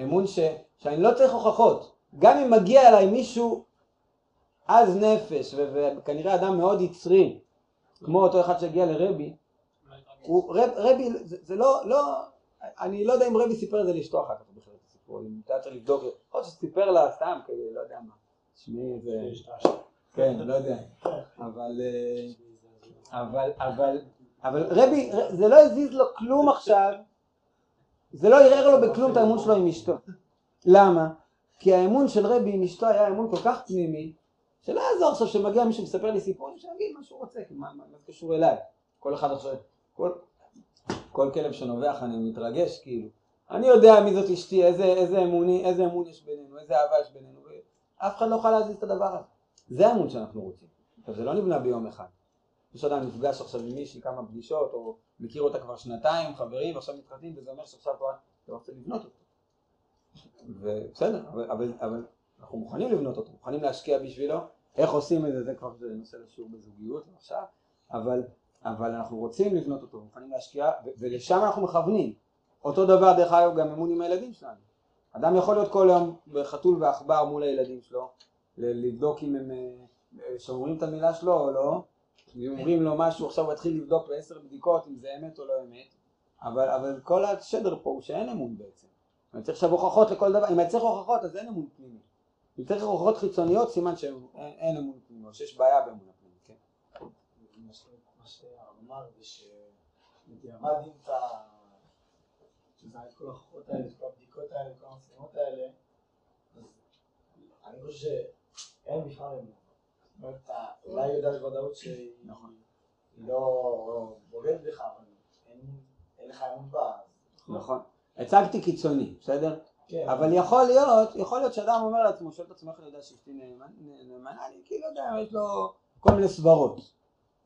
אמון ש, שאני לא צריך הוכחות, גם אם מגיע אליי מישהו עז נפש, וכנראה אדם מאוד יצרי, כמו אותו אחד שהגיע לרבי. הוא, רב, רבי, זה, זה לא, לא, אני לא יודע אם רבי סיפר את זה לאשתו אחר כך בכלל את הסיפור, אם אתה צריך לבדוק, להיות שסיפר לה סתם, כי לא יודע מה, שמי זה, כן, לא יודע, אבל, אה, אבל, אבל, אבל רבי, זה לא הזיז לו כלום עכשיו, זה לא ערער לו בכלום את האמון שלו עם אשתו. למה? כי האמון של רבי עם אשתו היה אמון כל כך פנימי, שלא יעזור עכשיו שמגיע מישהו ומספר לי סיפור, שיגיד מה שהוא רוצה, מה, מה, מה זה קשור אליי? כל אחד עכשיו, כל, כל כלב שנובח אני מתרגש כאילו. אני יודע מי זאת אשתי, איזה, איזה, אמוני, איזה אמון יש בינינו, איזה אהבה יש בינינו, ואף אחד לא יכול להזיז את הדבר הזה. זה האמון שאנחנו רוצים. עכשיו זה לא נבנה ביום אחד. יש אדם נפגש עכשיו עם מישהי כמה פגישות, או מכיר אותה כבר שנתיים, חברים, ועכשיו מתחתנים, וזה אומר שעכשיו אתה רוצה לבנות אותו. ובסדר, אבל, אבל, אבל אנחנו מוכנים לבנות אותו, מוכנים להשקיע בשבילו, איך עושים את זה, זה כבר נושא לשיעור בזוגיות עכשיו, אבל, אבל אנחנו רוצים לבנות אותו, מוכנים להשקיע, ולשם אנחנו מכוונים. אותו דבר דרך אגב גם אמון עם הילדים שלנו. אדם יכול להיות כל יום בחתול ועכבר מול הילדים שלו, לבדוק אם הם אה, שומרים את המילה שלו או לא, אם אומרים לו משהו עכשיו הוא יתחיל לבדוק בעשר בדיקות אם זה אמת או לא אמת, אבל, אבל כל השדר פה הוא שאין אמון בעצם. אני צריך עכשיו הוכחות לכל דבר, אם אני צריך הוכחות אז אין אמון פנימי. אם צריך הוכחות חיצוניות, סימן שאין אין אמון פנימי, או שיש בעיה? מה ש- מה שהרב אמר זה שבדיעבד אם אתה תזהה את כל ההוכחות האלה, את כל הבדיקות האלה, את כל המצלמות האלה, אז אני חושב שאין בכלל אמונה. זאת אומרת, אתה אולי יודע בוודאות שהיא נכון. לא בוגדת בך, אבל אין- לך אמון בה. נכון. הצגתי קיצוני, בסדר? כן, אבל יכול להיות, יכול להיות שאדם אומר לעצמו, שואל את עצמו איך אני יודע שאשתי נאמנה לי, כי לא יודע, יש לו כל מיני סברות.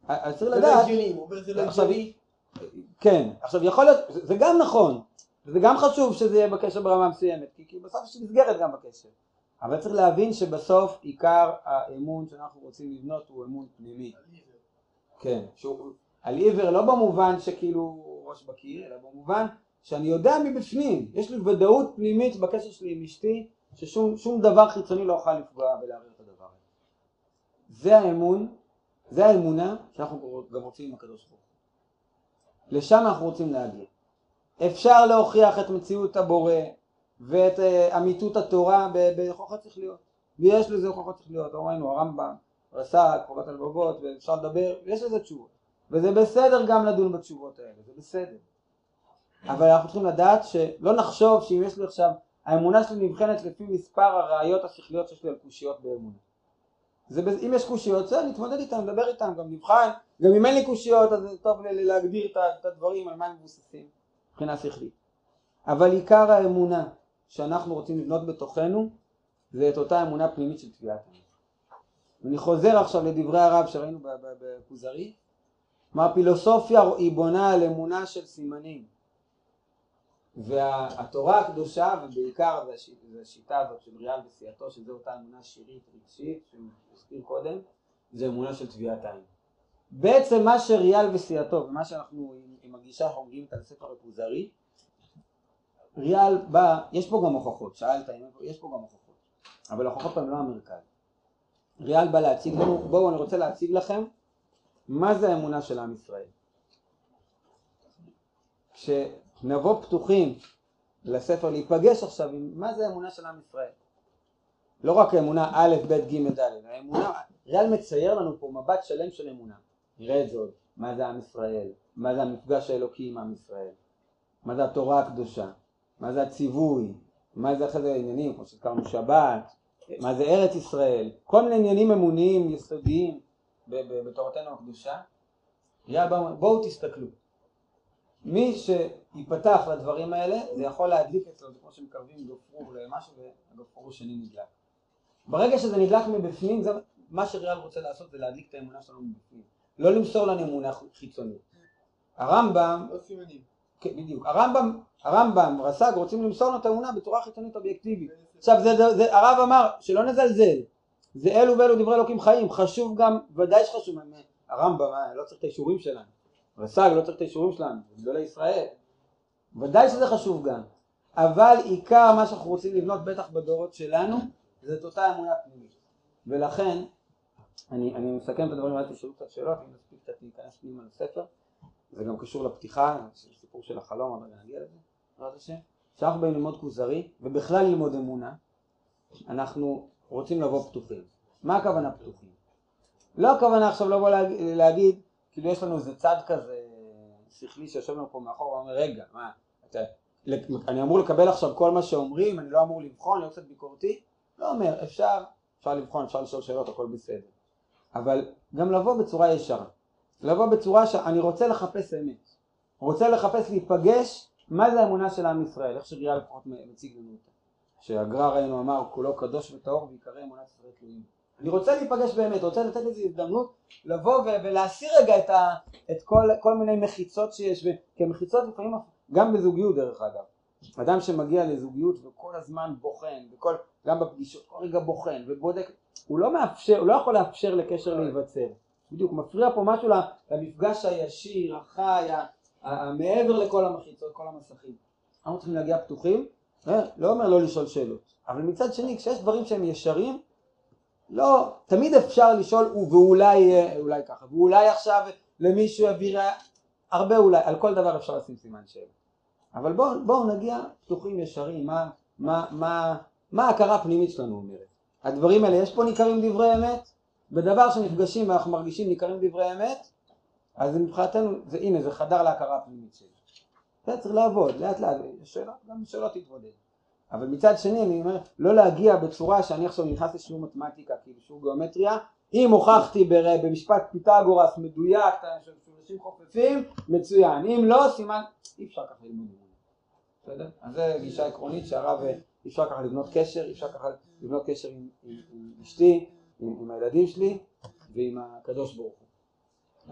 אז צריך זה לא לדעת, זה לא עכשיו, הגיוני. כן, עכשיו יכול להיות, זה זה גם נכון, וזה גם חשוב שזה יהיה בקשר ברמה מסוימת, כי, בסוף יש מסגרת גם בקשר. אבל צריך להבין שבסוף עיקר האמון שאנחנו רוצים לבנות הוא אמון פנימי. כן, שהוא על עיוור לא במובן שכאילו ראש בקיר, אלא במובן שאני יודע מבפנים, יש לי ודאות פנימית בקשר שלי עם אשתי, ששום שום דבר חיצוני לא יוכל לפגוע ולערער את הדבר הזה. זה האמון, זה האמונה שאנחנו גם רוצים עם הקדוש ברוך הוא. לשם אנחנו רוצים להגיע. אפשר להוכיח את מציאות הבורא ואת אה, אמיתות התורה בהוכחות שכליות. ויש לזה הוכחות שכליות, ראינו הרמב"ם, רס"ק, חובת הלבבות, ואפשר לדבר, יש לזה תשובות. וזה בסדר גם לדון בתשובות האלה, זה בסדר. אבל אנחנו צריכים לדעת שלא נחשוב שאם יש לי עכשיו, האמונה שלי נבחנת לפי מספר הראיות השכליות שיש לי על קושיות באמונה. זה, אם יש קושיות, זה נתמודד איתן, נדבר איתן, גם נבחן, גם אם אין לי קושיות אז טוב להגדיר את הדברים על מה הם מבוססים מבחינה שכלית. אבל עיקר האמונה שאנחנו רוצים לבנות בתוכנו זה את אותה אמונה פנימית של תביעת האמת. אני חוזר עכשיו לדברי הרב שראינו בכוזרי, מה הפילוסופיה היא בונה על אמונה של סימנים והתורה הקדושה ובעיקר זה הש- זה השיטה הזאת של ריאל וסיעתו שזו אותה אמונה שירית רגשית שהוא הזכיר קודם זה אמונה של טביעת עין. בעצם מה שריאל וסיעתו ומה שאנחנו עם, עם הגישה מגיעים את הספר הכוזרי ריאל בא, יש פה גם הוכחות, שאלת יש פה גם הוכחות אבל ההוכחות הן לא המרכז ריאל בא להציג לנו, בואו אני רוצה להציג לכם מה זה האמונה של עם ישראל. כשנבוא פתוחים לספר להיפגש עכשיו עם מה זה האמונה של עם ישראל. לא רק האמונה א', ב', ג', ד', האמונה, ריאל מצייר לנו פה מבט שלם של אמונה. נראה את זה עוד, מה זה עם ישראל, מה זה המפגש האלוקי עם עם ישראל, מה זה התורה הקדושה, מה זה הציווי, מה זה אחרי זה עניינים כמו שהזכרנו שבת, מה זה ארץ ישראל, כל מיני עניינים אמוניים יסודיים בתורתנו הקדושה. ואומר, בואו תסתכלו. מי שיפתח לדברים האלה זה יכול להדליק אצלו, זה כמו שמקרבים גופרור למשהו והגופרור השני נדלק. ברגע שזה נדלק מבפנים, זה מה שריאל רוצה לעשות זה להדליק את האמונה שלנו מבפנים. לא למסור לנו אמונה חיצונית. הרמב"ם, לא סימנים. כן, בדיוק, הרמב"ם, הרמב"ם, רס"ג רוצים למסור לנו את האמונה בצורה חיצונית אובייקטיבית. עכשיו זה, זה, זה, הרב אמר שלא נזלזל, זה אלו ואלו דברי אלוקים חיים, חשוב גם, ודאי שחשוב, הרמב"ם אה, לא צריך את האישורים שלנו, רס"ג לא צריך את האישורים שלנו, גדולי ישראל, ודאי שזה חשוב גם, אבל עיקר מה שאנחנו רוצים לבנות בטח בדורות שלנו זה את אותה אמונה פנימית, ולכן אני, אני מסכם את הדברים, אל תשאלו קצת שאלות, אם נספיק קצת להיכנס פנימה לספר, זה גם קשור לפתיחה, סיפור של החלום, אבל נגיע לזה, בעזרת השם. כשאנחנו באים ללמוד כוזרי, ובכלל ללמוד אמונה, אנחנו רוצים לבוא פתוחים. מה הכוונה פתוחים? לא הכוונה עכשיו לבוא להגיד, להגיד כאילו יש לנו איזה צד כזה שכלי שיושב לנו פה מאחור ואומר רגע, מה, אתה, אני אמור לקבל עכשיו כל מה שאומרים, אני לא אמור לבחון, להיות קצת ביקורתי? לא אומר, אפשר, אפשר לבחון, אפשר לשאול שאלות, הכל בסדר. אבל גם לבוא בצורה ישרה. לבוא בצורה שאני רוצה לחפש אמת. רוצה לחפש להיפגש מה זה האמונה של עם ישראל, איך שריאל לפחות מציג לנו אותה. שהגר"א ראינו אמר כולו קדוש וטהור ויקרא אמונת ישראל תלויים. אני רוצה להיפגש באמת, רוצה לתת איזו הזדמנות לבוא ולהסיר רגע את, ה- את כל, כל מיני מחיצות שיש, ו- כי המחיצות לפעמים גם בזוגיות דרך אגב. אדם שמגיע לזוגיות וכל הזמן בוחן, וכל, גם בפגישות, כל רגע בוחן ובודק, הוא לא מאפשר, הוא לא יכול לאפשר לקשר להיווצר. בדיוק, מפריע פה משהו למפגש הישיר, החי, ה- ה- מעבר לכל המחיצות, כל המסכים. אנחנו צריכים להגיע פתוחים, אה, לא אומר לא לשאול שאלות, אבל מצד שני כשיש דברים שהם ישרים, לא, תמיד אפשר לשאול ואולי, אולי ככה, ואולי עכשיו למישהו ראיה, הרבה אולי, על כל דבר אפשר לשים סימן שאלה. אבל בואו בוא נגיע פתוחים ישרים, מה, מה, מה, מה ההכרה הפנימית שלנו אומרת. הדברים האלה, יש פה ניכרים דברי אמת? בדבר שנפגשים ואנחנו מרגישים ניכרים דברי אמת, אז מבחינתנו, זה, הנה, זה חדר להכרה הפנימית שלי. זה צריך לעבוד, לאט לאט, שאלות, גם שאלות תתמודד. אבל מצד שני, אני אומר, לא להגיע בצורה שאני עכשיו נכנס לשיעור מתמטיקה, כאילו שיעור גיאומטריה, אם הוכחתי במשפט פיתגורס מדויק, של שורשים חופפים, מצוין. אם לא, סימן, אי אפשר ככה ללמוד. בסדר? אז זו גישה עקרונית שהרב, אי אפשר ככה לבנות קשר, אי אפשר ככה לבנות קשר עם, עם, עם אשתי, עם, עם הילדים שלי ועם הקדוש ברוך הוא.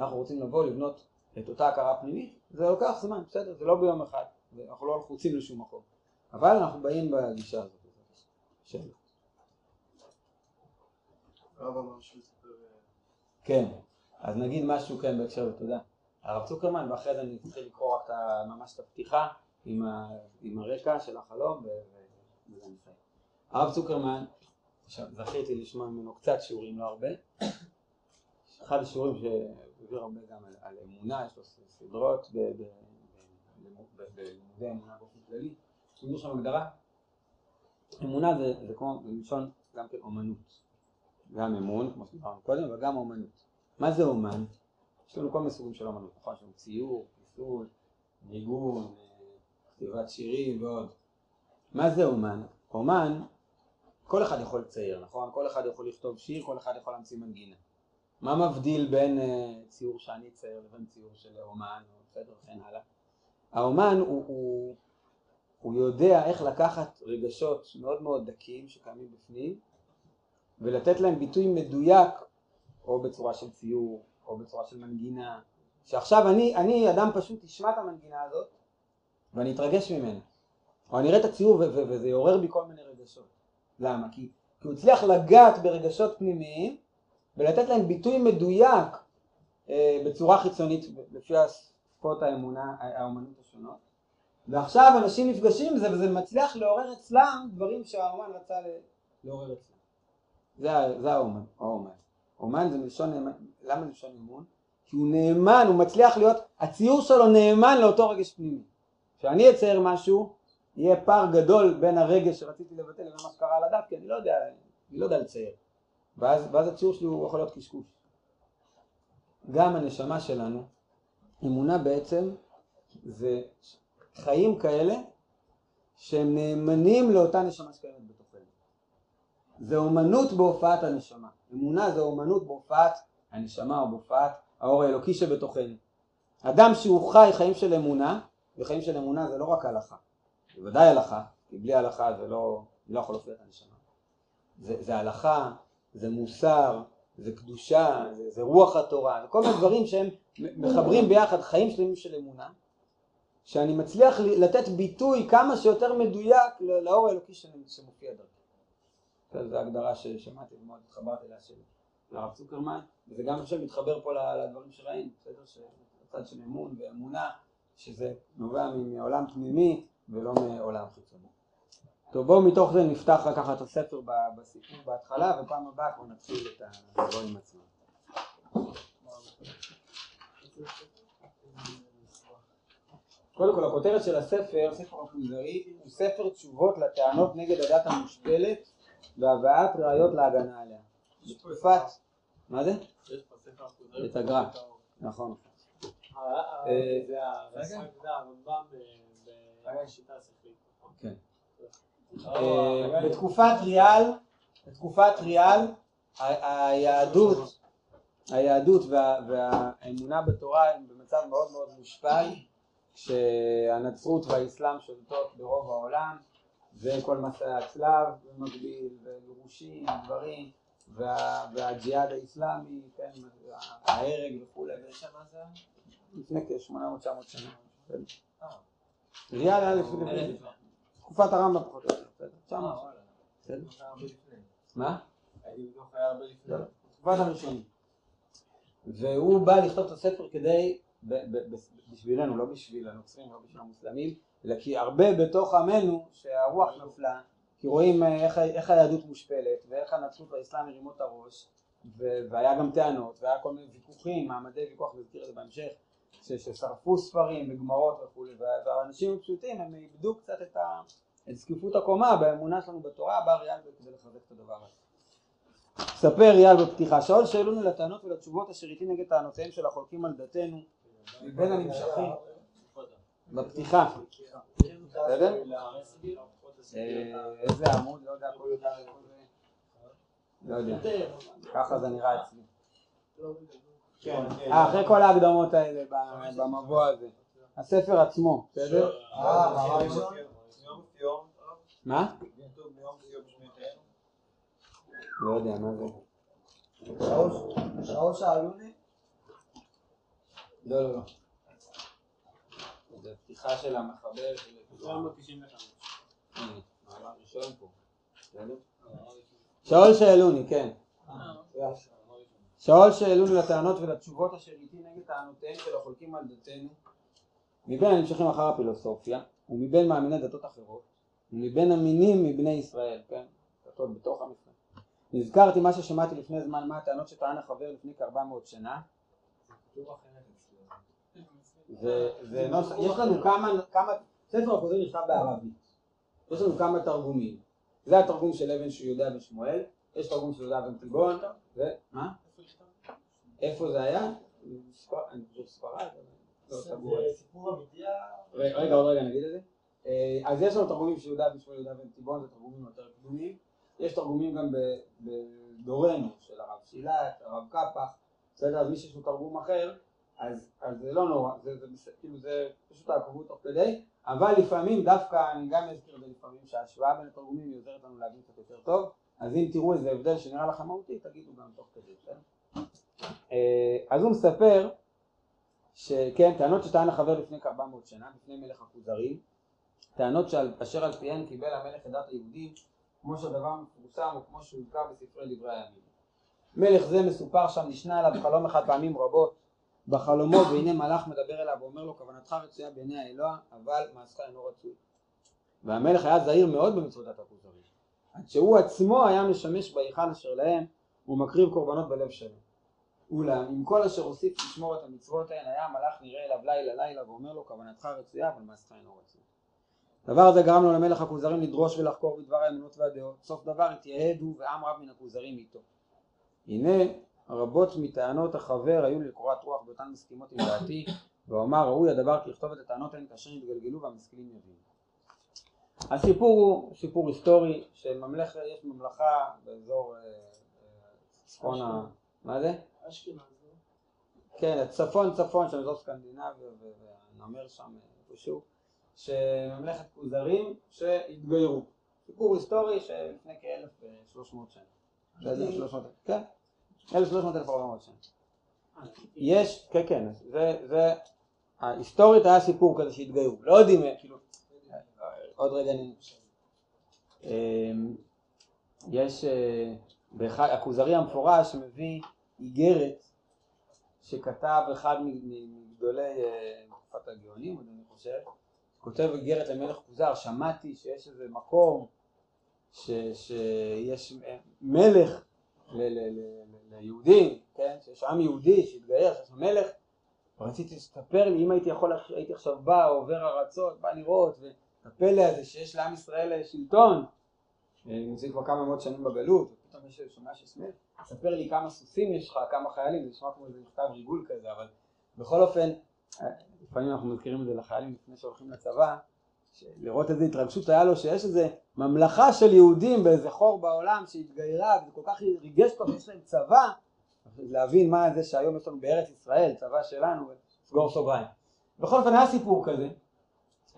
אנחנו רוצים לבוא לבנות את אותה הכרה פנימית, זה לוקח זמן, בסדר? זה לא ביום אחד, אנחנו לא לחוצים לשום מקום. אבל אנחנו באים בגישה הזאת. שאלה. הרב אמר שהוא. אה, כן, אז נגיד משהו כן בהקשר לזה, תודה. הרב צוקרמן, ואחרי זה אני אתחיל לקרוא רק ממש את הפתיחה עם, ה, עם הרקע של החלום, וזה נסיים. הרב צוקרמן, עכשיו זכיתי לשמוע ממנו קצת שיעורים, לא הרבה. אחד השיעורים שהעביר הרבה גם על, על אמונה, יש לו סדרות ב- ב- ב- ב- בלימודי אמונה באופן כללי. יש שם הגדרה. אמונה זה, זה כמו, בלשון גם כן אומנות. גם אמון, כמו שדיברנו קודם, אבל גם אומנות. מה זה אומן? יש לנו כל מיני סוגים של אומנות, נכון? יש לנו ציור, פיסול, ניגון, אה, כתיבת שירים ועוד. מה זה אומן? אומן, כל אחד יכול לצייר, נכון? כל אחד יכול לכתוב שיר, כל אחד יכול להמציא מנגינה. מה מבדיל בין אה, ציור שאני אצייר לבין ציור של אומן, או בסדר, וכן הלאה? האומן הוא, הוא, הוא יודע איך לקחת רגשות מאוד מאוד דקים שקיימים בפנים ולתת להם ביטוי מדויק או בצורה של ציור או בצורה של מנגינה. שעכשיו אני, אני אדם פשוט אשמע את המנגינה הזאת ואני אתרגש ממנה. או אני אראה את הציור ו- ו- וזה יעורר בי כל מיני רגשות. למה? כי, כי הוא הצליח לגעת ברגשות פנימיים ולתת להם ביטוי מדויק אה, בצורה חיצונית לפי השפות האמונה, האומנות השונות ועכשיו אנשים נפגשים עם זה וזה מצליח לעורר אצלם דברים שהאומן רצה לעורר אצלם זה, זה האומן, האומן. אומן זה מלשון נאמן, למה מלשון אמון? כי הוא נאמן, הוא מצליח להיות, הציור שלו נאמן לאותו רגש פנימי. כשאני אצייר משהו, יהיה פער גדול בין הרגש שרציתי לבטל לבין מה שקרה על הדף, כי אני לא יודע, אני לא יודע לצייר. ואז, ואז הציור שלי הוא יכול להיות קשקוש. גם הנשמה שלנו, אמונה בעצם זה חיים כאלה שהם נאמנים לאותה נשמה שקיימת בתוכנו. זה אומנות בהופעת הנשמה. אמונה זה אומנות בהופעת הנשמה או בהופעת האור האלוקי שבתוכנו. אדם שהוא חי חיים של אמונה, וחיים של אמונה זה לא רק הלכה, זה ודאי הלכה, כי בלי הלכה זה לא, לא יכול להופיע את הנשמה. זה, זה הלכה, זה מוסר, זה קדושה, זה, זה רוח התורה, זה כל מיני דברים שהם מחברים ביחד חיים שלמים של אמונה, שאני מצליח לתת ביטוי כמה שיותר מדויק לאור האלוקי שמופיע דרכי. זו הגדרה ששמעתי ומאוד התחברתי אליה של הרב צוקרמן, וזה גם עכשיו מתחבר פה לדברים שראינו, בסדר? שהצד של אמון ואמונה, שזה נובע מעולם פנימי ולא מעולם חיצוני. טוב בואו מתוך זה נפתח לקחת את הספר בסיפור בהתחלה ופעם הבאה כבר נתחיל את הדברים עצמם. קודם כל הכותרת של הספר, ספר הפונדרי, הוא ספר תשובות לטענות נגד הדת המושפלת והבאת ראיות להגנה עליה. בתקופת, מה זה? את הגר"א. נכון. אה, זה הרמב"ם בשיטה השכלית. כן. אה, בתקופת ריאל, בתקופת ריאל, היהדות, היהדות וה- והאמונה בתורה הם במצב מאוד מאוד מושפל, כשהנצרות והאסלאם שולטות ברוב העולם, וכל מסעי הצלב במקביל, וגירושים, דברים, וה- והג'יהאד האסלאמי, כן, ההרג וכולי? לפני כ-800-900 שנה. ריאל היה לפני, תקופת הרמב"ם פחות או יותר, בסדר, 900 שנה. בסדר? מה? לא, לא, תקופת הראשונים. והוא בא לכתוב את הספר כדי, בשבילנו, לא בשביל הנוצרים, לא בשביל המוסלמים, אלא כי הרבה בתוך עמנו שהרוח נפלה, כי רואים אה, איך, איך היהדות מושפלת, ואיך הנצרות והאסלאם הרימו את הראש, והיה גם טענות, והיה כל מיני ויכוחים, מעמדי ויכוח, נזכיר את זה בהמשך, ששרפו ספרים וגמרות וכולי, וה- והאנשים הפשוטים הם איבדו קצת את, ה- את זקיפות הקומה באמונה שלנו בתורה, בא ריאל כדי לחזק את הדבר הזה. ספר אייל בפתיחה, שאול שאלונו לטענות ולתשובות אשר איתי נגד טענותיהם של החולקים על דתנו מבין הנמשכים בפתיחה, בסדר? אה, איזה עמוד, לא יודע, כל יודע, לא יודע, ככה זה נראה אצלי. כן, אה, אחרי כל ההקדמות האלה במבוא הזה. הספר עצמו, בסדר? אה, מה? לא יודע, מה זה? שאול שאלוני? לא, לא, לא. זה פתיחה של המחבר של... 795. הנה, מאמר ראשון פה. בסדר? שאול שאלוני, כן. שאול שאלוני לטענות ולתשובות אשר איתי נגד טענותיהם של החולקים על דתנו מבין הנמשכים אחר הפילוסופיה ומבין מאמיני דתות אחרות ומבין המינים מבני ישראל, כן? דתות בתוך עם ישראל. נזכרתי מה ששמעתי לפני זמן מה הטענות שטען החבר לפני כ-400 שנה יש לנו כמה, כמה, ספר הכוזרים נכתב בערבית, יש לנו כמה תרגומים, זה התרגום של אבן יהודה ושמואל, יש תרגום של יהודה בן תיבון, מה? איפה זה היה? אני חושב ספרד, לא, סגור. זה סיפור אמיתי? רגע, עוד רגע נגיד את זה. אה, אז יש לנו תרגומים של יהודה בשמואל יהודה בן תיבון, זה תרגומים יותר קדומים. יש תרגומים גם בדורנו, של הרב שילת, הרב קפח, בסדר? אז מי שיש לו תרגום אחר, אז אז זה לא נורא, זה זה בסדר, כאילו זה פשוט תעקבו תוך כדי, אבל לפעמים דווקא, אני גם אזכיר את זה לפעמים, שההשוואה בין התרגומים היא עוזרת לנו להבין קצת יותר טוב, אז אם תראו איזה הבדל שנראה לכם מהותי, תגידו גם תוך כדי? אה, אז הוא מספר שכן, טענות שטען החבר לפני כ-400 שנה, בפני מלך הכוזרים, טענות שעל, אשר על פיהן קיבל המלך את דת היהודים, כמו שהדבר מפורסם וכמו שהוזכר בספרי דברי הימים. מלך זה מסופר שם, נשנה עליו חלום אחד פעמים רבות, בחלומו והנה מלאך מדבר אליו ואומר לו כוונתך רצויה בעיני האלוה, אבל מעשך אינו רצוי. והמלך היה זהיר מאוד במצוות הכוזרים, עד שהוא עצמו היה משמש בהיכל אשר להם ומקריב קורבנות בלב שלם. אולם עם כל אשר הוסיף לשמור את המצוות ההן היה המלאך נראה אליו לילה לילה ואומר לו כוונתך רצויה אבל מעשך אינו רצוי. דבר הזה גרם לו למלך הכוזרים לדרוש ולחקור בדבר האמונות והדעות. סוף דבר התייעד הוא ועם רב מן הכוזרים איתו. הנה רבות מטענות החבר היו לי לקורת רוח באותן מסכימות עם דעתי ואומר ראוי הדבר כי לכתוב את הטענות ההן כאשר יתגלגלו והמשכילים יבינו. הסיפור הוא סיפור היסטורי שממלכה יש ממלכה באזור אה, אה, צפון ה... מה זה? אשכנז. כן, הצפון צפון של אזור סקנדינביה ו- והנמר שם איפשהו, שממלכת כוזרים שהתגיירו. סיפור היסטורי שלפני כ-1300 שנה. בסדר? 300, כן, 1300 1400 שנה. יש, כן, כן, זה, זה, ההיסטורית היה סיפור כזה שהתגיירו, לא יודעים, כאילו, עוד רגע אני... אמ, יש, אה, הכוזרי המפורש מביא איגרת שכתב אחד מגדולי אה, תקופת הגאונים, אני חושב, כותב איגרת למלך כוזר, שמעתי שיש איזה מקום ש, שיש מלך ל, ל, ליהודים, כן, שיש עם יהודי שהתגייר, שיש מלך, רציתי שתספר לי, אם הייתי יכול, הייתי עכשיו בא, עובר ארצות, בא לראות, והפלא הזה שיש לעם ישראל שלטון, אה, נמצאים כבר כמה מאות שנים בגלות, ופתאום יש שומע שסמל, תספר לי כמה סוסים יש לך, כמה חיילים, זה נשמע כמו איזה מכתב ריגול כזה, אבל בכל אופן, אה, לפעמים אנחנו מזכירים את זה לחיילים לפני שהולכים לצבא, לראות איזה התרגשות היה לו שיש איזה ממלכה של יהודים באיזה חור בעולם שהתגיירה וזה כל כך ריגש אותו ויש להם צבא להבין מה זה שהיום יש לנו בארץ ישראל צבא שלנו סגור סוגריים. בכל אופן היה סיפור כזה.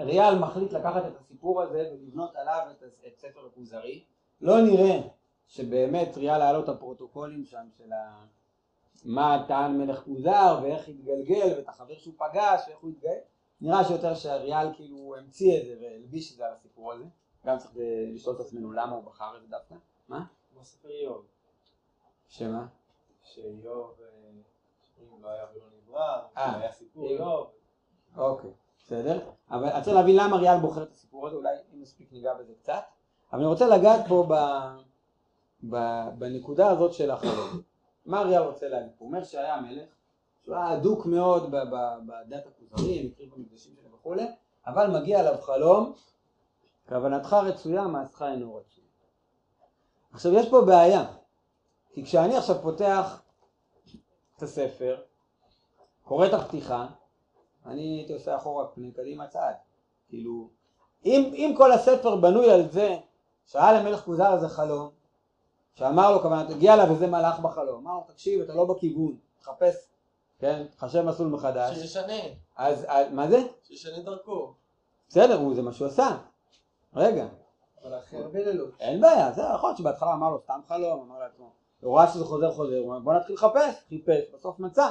ריאל מחליט לקחת את הסיפור הזה ולבנות עליו את, את ספר הכוזרי. לא נראה שבאמת ריאל היה לו את הפרוטוקולים שם של ה... מה טען מלך כוזר ואיך התגלגל ואת החבר שהוא פגש ואיך הוא התגייס נראה שיותר שהריאל כאילו המציא את זה והלביש את זה על הסיפור הזה גם צריך לשאול את עצמנו למה הוא בחר את זה דווקא מה? כמו ספר איוב, שמה? שאיוב, אה, אם לא היה ולא נברא, אה, היה סיפור איוב. אוקיי, בסדר. אבל אני צריך להבין למה ריאל בוחר את הסיפור הזה, אולי אם נספיק ניגע בזה קצת. אבל אני רוצה לגעת פה ב, ב, בנקודה הזאת של החלום. מה ריאל רוצה להגיד? הוא אומר שהיה מלך, שהוא היה הדוק מאוד בדת הכוזרים, הקריב במקדשים שלו וכולי, אבל מגיע אליו חלום, כוונתך רצויה, מעשך אינו רצוי. עכשיו יש פה בעיה. כי כשאני עכשיו פותח את הספר, קורא את הפתיחה, אני הייתי עושה אחורה פני קדימה צעד. כאילו, אם, אם כל הספר בנוי על זה שהיה למלך כוזר איזה חלום, שאמר לו כוונת, הגיע אליו איזה מלאך בחלום, אמר לו תקשיב אתה לא בכיוון, תחפש, כן, תחשב מסלול מחדש, שישנה, אז, אז מה זה? שישנה דרכו. בסדר, הוא, זה מה שהוא עשה. רגע, אבל אחרי הרבה לילות. אין בעיה, זה יכול להיות שבהתחלה אמר לו סתם חלום, אמר לעצמו, הוא ראה שזה חוזר חוזר, הוא אומר בוא נתחיל לחפש, חיפש, בסוף מצא.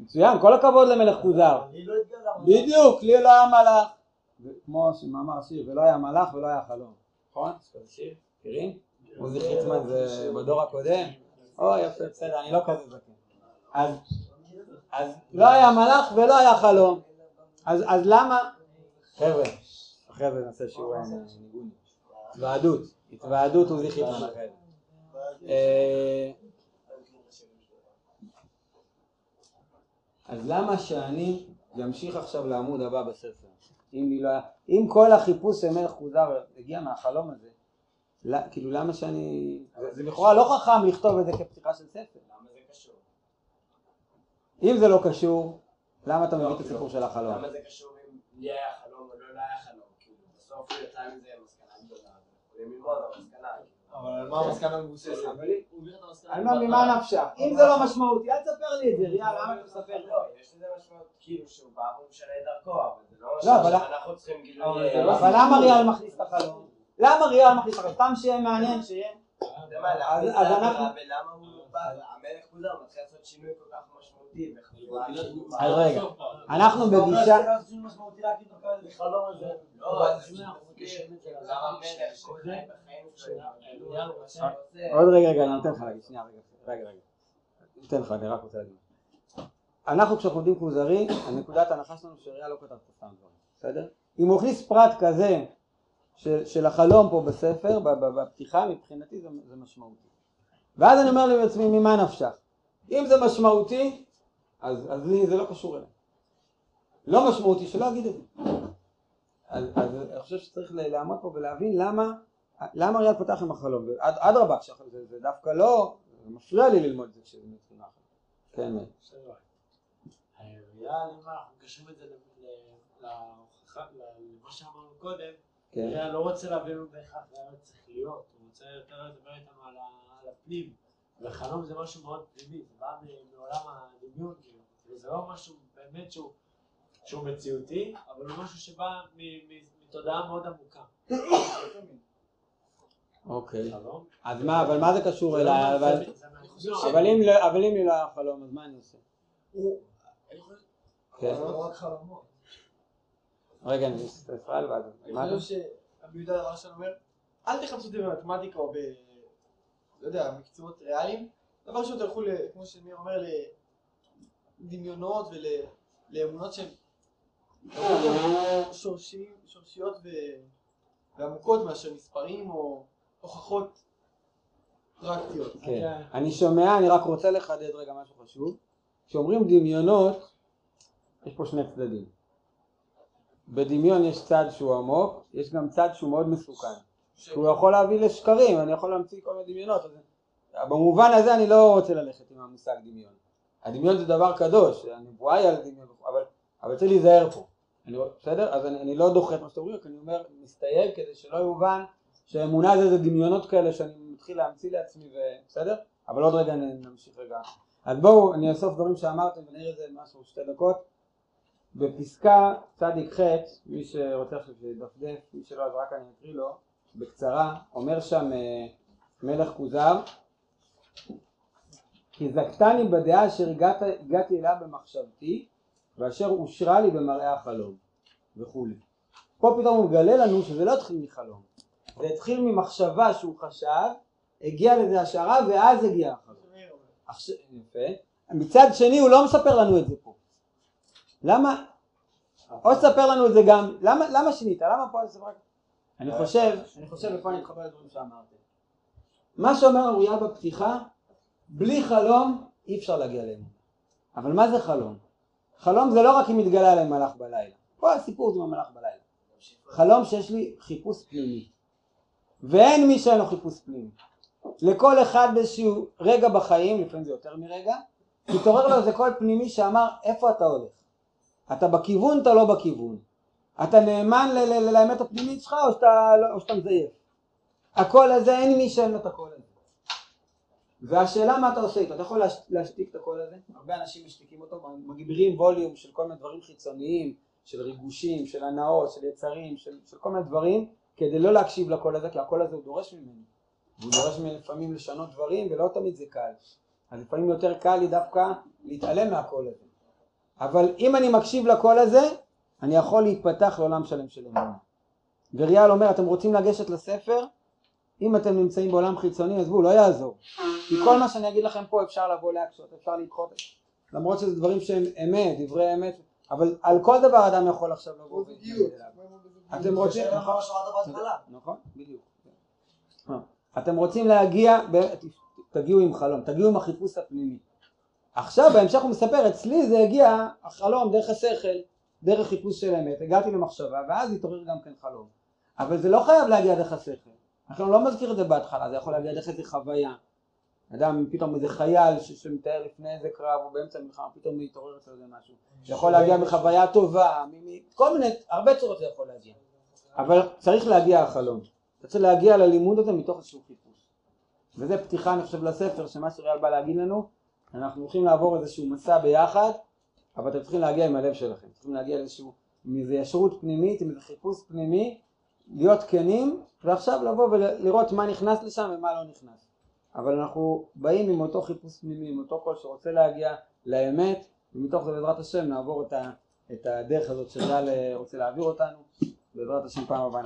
מצוין, כל הכבוד למלך כוזר. לא. בדיוק, לי לא היה מלאך. כמו שמאמר השיר, ולא היה מלאך ולא היה חלום. נכון? מכירים? עוזי חיצמן זה בדור הקודם? או יפה, בסדר, אני לא כזה זקן. אז, אז לא היה מלאך ולא היה חלום. אז, אז למה? חבר'ה, אחרי זה נעשה שיעור ניגון. התוועדות, התוועדות חיצמן אחרי זה. אה, אז למה שאני אמשיך עכשיו לעמוד הבא בספר? אם, לא, אם כל החיפוש של מלך כוזר הגיע מהחלום הזה, לא, כאילו למה שאני... זה לכאורה לא חכם לכתוב את זה כפתיחה של ספר. אם זה לא קשור, למה אתה מביא את הסיפור של החלום? למה זה קשור אם לי היה חלום או לא לא היה חלום? כאילו, בסוף הוא יצא מזה מסקנה גדולה. יכולים ללמוד המסקנה. אבל על מה המסקנה מבוססת? על מה, ממה נפשך? אם זה לא משמעותי, אל תספר לי את זה, ריאל, למה אתה מספר לי? לא, יש לזה משמעות כאילו שהוא בא והוא משנה את דרכו, אבל זה לא לא, אבל- שאנחנו צריכים כאילו... אבל אה, לא- למה ריאל מכניס את החלום? למה ריאל מכניס את החלום? סתם שיהיה מעניין, שיהיה... אז אנחנו- ולמה הוא בא, המלך כוזר מתחיל לעשות שינוי כל כך אז רגע, אנחנו בגישה... לא, עושה. עוד רגע, רגע, אני אתן לך להגיד, שנייה, רגע, רגע. אני אתן לך, אני רק רוצה להגיד. אנחנו כשאנחנו לומדים כוזרי, הנקודת ההנחה שלנו שריאל לא כתב פה סתם דברים, בסדר? אם הוא הכניס פרט כזה של, של החלום פה בספר, בפתיחה, מבחינתי זה, זה משמעותי. ואז אני אומר לעצמי, ממה נפשך? אם זה משמעותי, אז, אז לי זה לא קשור אליי. לא משמעותי, שלא אגיד את זה. אז, אז אני חושב שצריך לעמוד פה ולהבין למה למה ריאל פתח עם החלום? אדרבה, זה, זה דווקא לא, זה מפריע לי ללמוד את זה כשזה מתחיל מהחלום. כן. ריאל, אם אנחנו מקשרים את זה למה שאמרנו קודם, כן. ריאל לא רוצה להביא לנו בהכרח ריאל צריך להיות, הוא רוצה יותר לדבר איתנו על הפנים, וחלום זה משהו מאוד פנימי, זה בא מ- מעולם הדמיון, כאילו, וזה לא משהו באמת שהוא שהוא מציאותי, אבל הוא משהו שבא מ- מ- מתודעה מאוד עמוקה. אוקיי. אז מה, אבל מה זה קשור לא אליי? אבל- אם לא- אבל אם לי לא היה חלום, אז מה אני עושה? הוא... אני חושב- כן. לא. רגע, אני ישראל ואז... אני חושב יהודה דבר שאני אומר, אל תחפשו את זה במתמטיקה או ב... לא יודע, מקצועות ריאליים. דבר ראשון תלכו, ל- כמו שניר אומר, לדמיונות ולאמונות שהן שורשי- שורשיות ו- ועמוקות מאשר מספרים או הוכחות פרקטיות. כן. אני שומע, אני רק רוצה לחדד רגע משהו חשוב. כשאומרים דמיונות, יש פה שני צדדים. בדמיון יש צד שהוא עמוק, יש גם צד שהוא מאוד מסוכן. שהוא יכול להביא לשקרים, אני יכול להמציא כל מיני דמיונות. במובן הזה אני לא רוצה ללכת עם המושג דמיון. הדמיון זה דבר קדוש, הנבואה היא על דמיון, אבל, אבל צריך להיזהר פה. אני, בסדר? אז אני, אני לא דוחה את מה שאתה אומר, רק אני אומר, מסתייג כדי שלא יובן שאמונה זה, זה דמיונות כאלה שאני מתחיל להמציא לעצמי. בסדר? אבל עוד רגע נ- נמשיך רגע. אז בואו אני אאסוף דברים שאמרתם ונראה איזה משהו שתי דקות. בפסקה צדיק ח', מי שרוצה עכשיו שידפדף, מי שלא אז רק אני אקריא לו, בקצרה, אומר שם אה, מלך כוזר, כי זכתני בדעה אשר הגעת, הגעתי אליה במחשבתי, ואשר אושרה לי במראה החלום, וכולי. פה פתאום הוא מגלה לנו שזה לא התחיל מחלום, זה התחיל ממחשבה שהוא חשב, הגיע לזה השערה ואז הגיע החלום. יפה. מצד שני הוא לא מספר לנו את זה פה. למה? או תספר לנו את זה גם, למה, למה שינית? למה פה אני רק... אני חושב, אני חושב, ופה אני אתחבר לדברים שאמרתם. מה שאומר אוריה בפתיחה, בלי חלום אי אפשר להגיע לאמון. אבל מה זה חלום? חלום זה לא רק אם מתגלה עליי מלאך בלילה. כל הסיפור זה עם המלאך בלילה. חלום שיש לי חיפוש פנימי. ואין מי שאין לו חיפוש פנימי. לכל אחד באיזשהו רגע בחיים, לפעמים זה יותר מרגע, מתעורר לו איזה קול פנימי שאמר איפה אתה הולך? אתה בכיוון, אתה לא בכיוון. אתה נאמן לאמת הפנימית שלך או שאתה, לא- או שאתה מזייף. הקול הזה אין מי שאין לו את הקול הזה. והשאלה מה אתה עושה איתו, אתה יכול להש- להשתיק את הקול הזה, הרבה אנשים משתיקים אותו, מגבירים volume של כל מיני דברים חיצוניים, של ריגושים, של הנאות, של יצרים, של, של כל מיני דברים, כדי לא להקשיב לקול הזה, כי הקול הזה הוא דורש ממני. והוא דורש ממני לפעמים לשנות דברים, ולא תמיד זה קל. אז לפעמים יותר קל לי דווקא להתעלם מהקול הזה. אבל אם אני מקשיב לקול הזה, אני יכול להתפתח לעולם שלם של אמונה. וריאל אומר, אתם רוצים לגשת לספר? אם אתם נמצאים בעולם חיצוני, עזבו, לא יעזור. כי כל מה שאני אגיד לכם פה אפשר לבוא להקשות, אפשר לדחות, למרות שזה דברים שהם אמת, דברי אמת, אבל על כל דבר אדם יכול עכשיו לבוא אליו. אתם רוצים, נכון, בהתחלה. נכון, בדיוק. אתם רוצים להגיע, תגיעו עם חלום, תגיעו עם החיפוש הפנימי. עכשיו בהמשך הוא מספר, אצלי זה הגיע החלום דרך השכל, דרך חיפוש של אמת, הגעתי למחשבה ואז התעורר גם כן חלום. אבל זה לא חייב להגיע דרך השכל, אנחנו לא מזכיר את זה בהתחלה, זה יכול להגיע דרך איזה חוויה. אדם פתאום איזה חייל ש- שמתאר לפני איזה קרב או באמצע המלחמה, פתאום מתעורר אצלו איזה משהו. זה יכול להגיע מחוויה טובה, כל מיני, הרבה צורות זה יכול להגיע. אבל צריך להגיע החלום. אתה צריך להגיע ללימוד הזה מתוך איזשהו חיפוש. וזה פתיחה אני חושב לספר שמה שריאל בא להגיד לנו, אנחנו הולכים לעבור איזשהו מסע ביחד, אבל אתם צריכים להגיע עם הלב שלכם, צריכים להגיע לאיזשהו, עם איזו ישרות פנימית, עם איזה חיפוש פנימי, להיות כנים, ועכשיו לבוא ולראות מה נכנס לשם ומה לא נכנס. אבל אנחנו באים עם אותו חיפוש פנימי, עם אותו קול שרוצה להגיע לאמת, ומתוך זה בעזרת השם נעבור את, הדרך הזאת שריאל אה, רוצה להעביר אותנו, בעזרת השם פעם הבאה.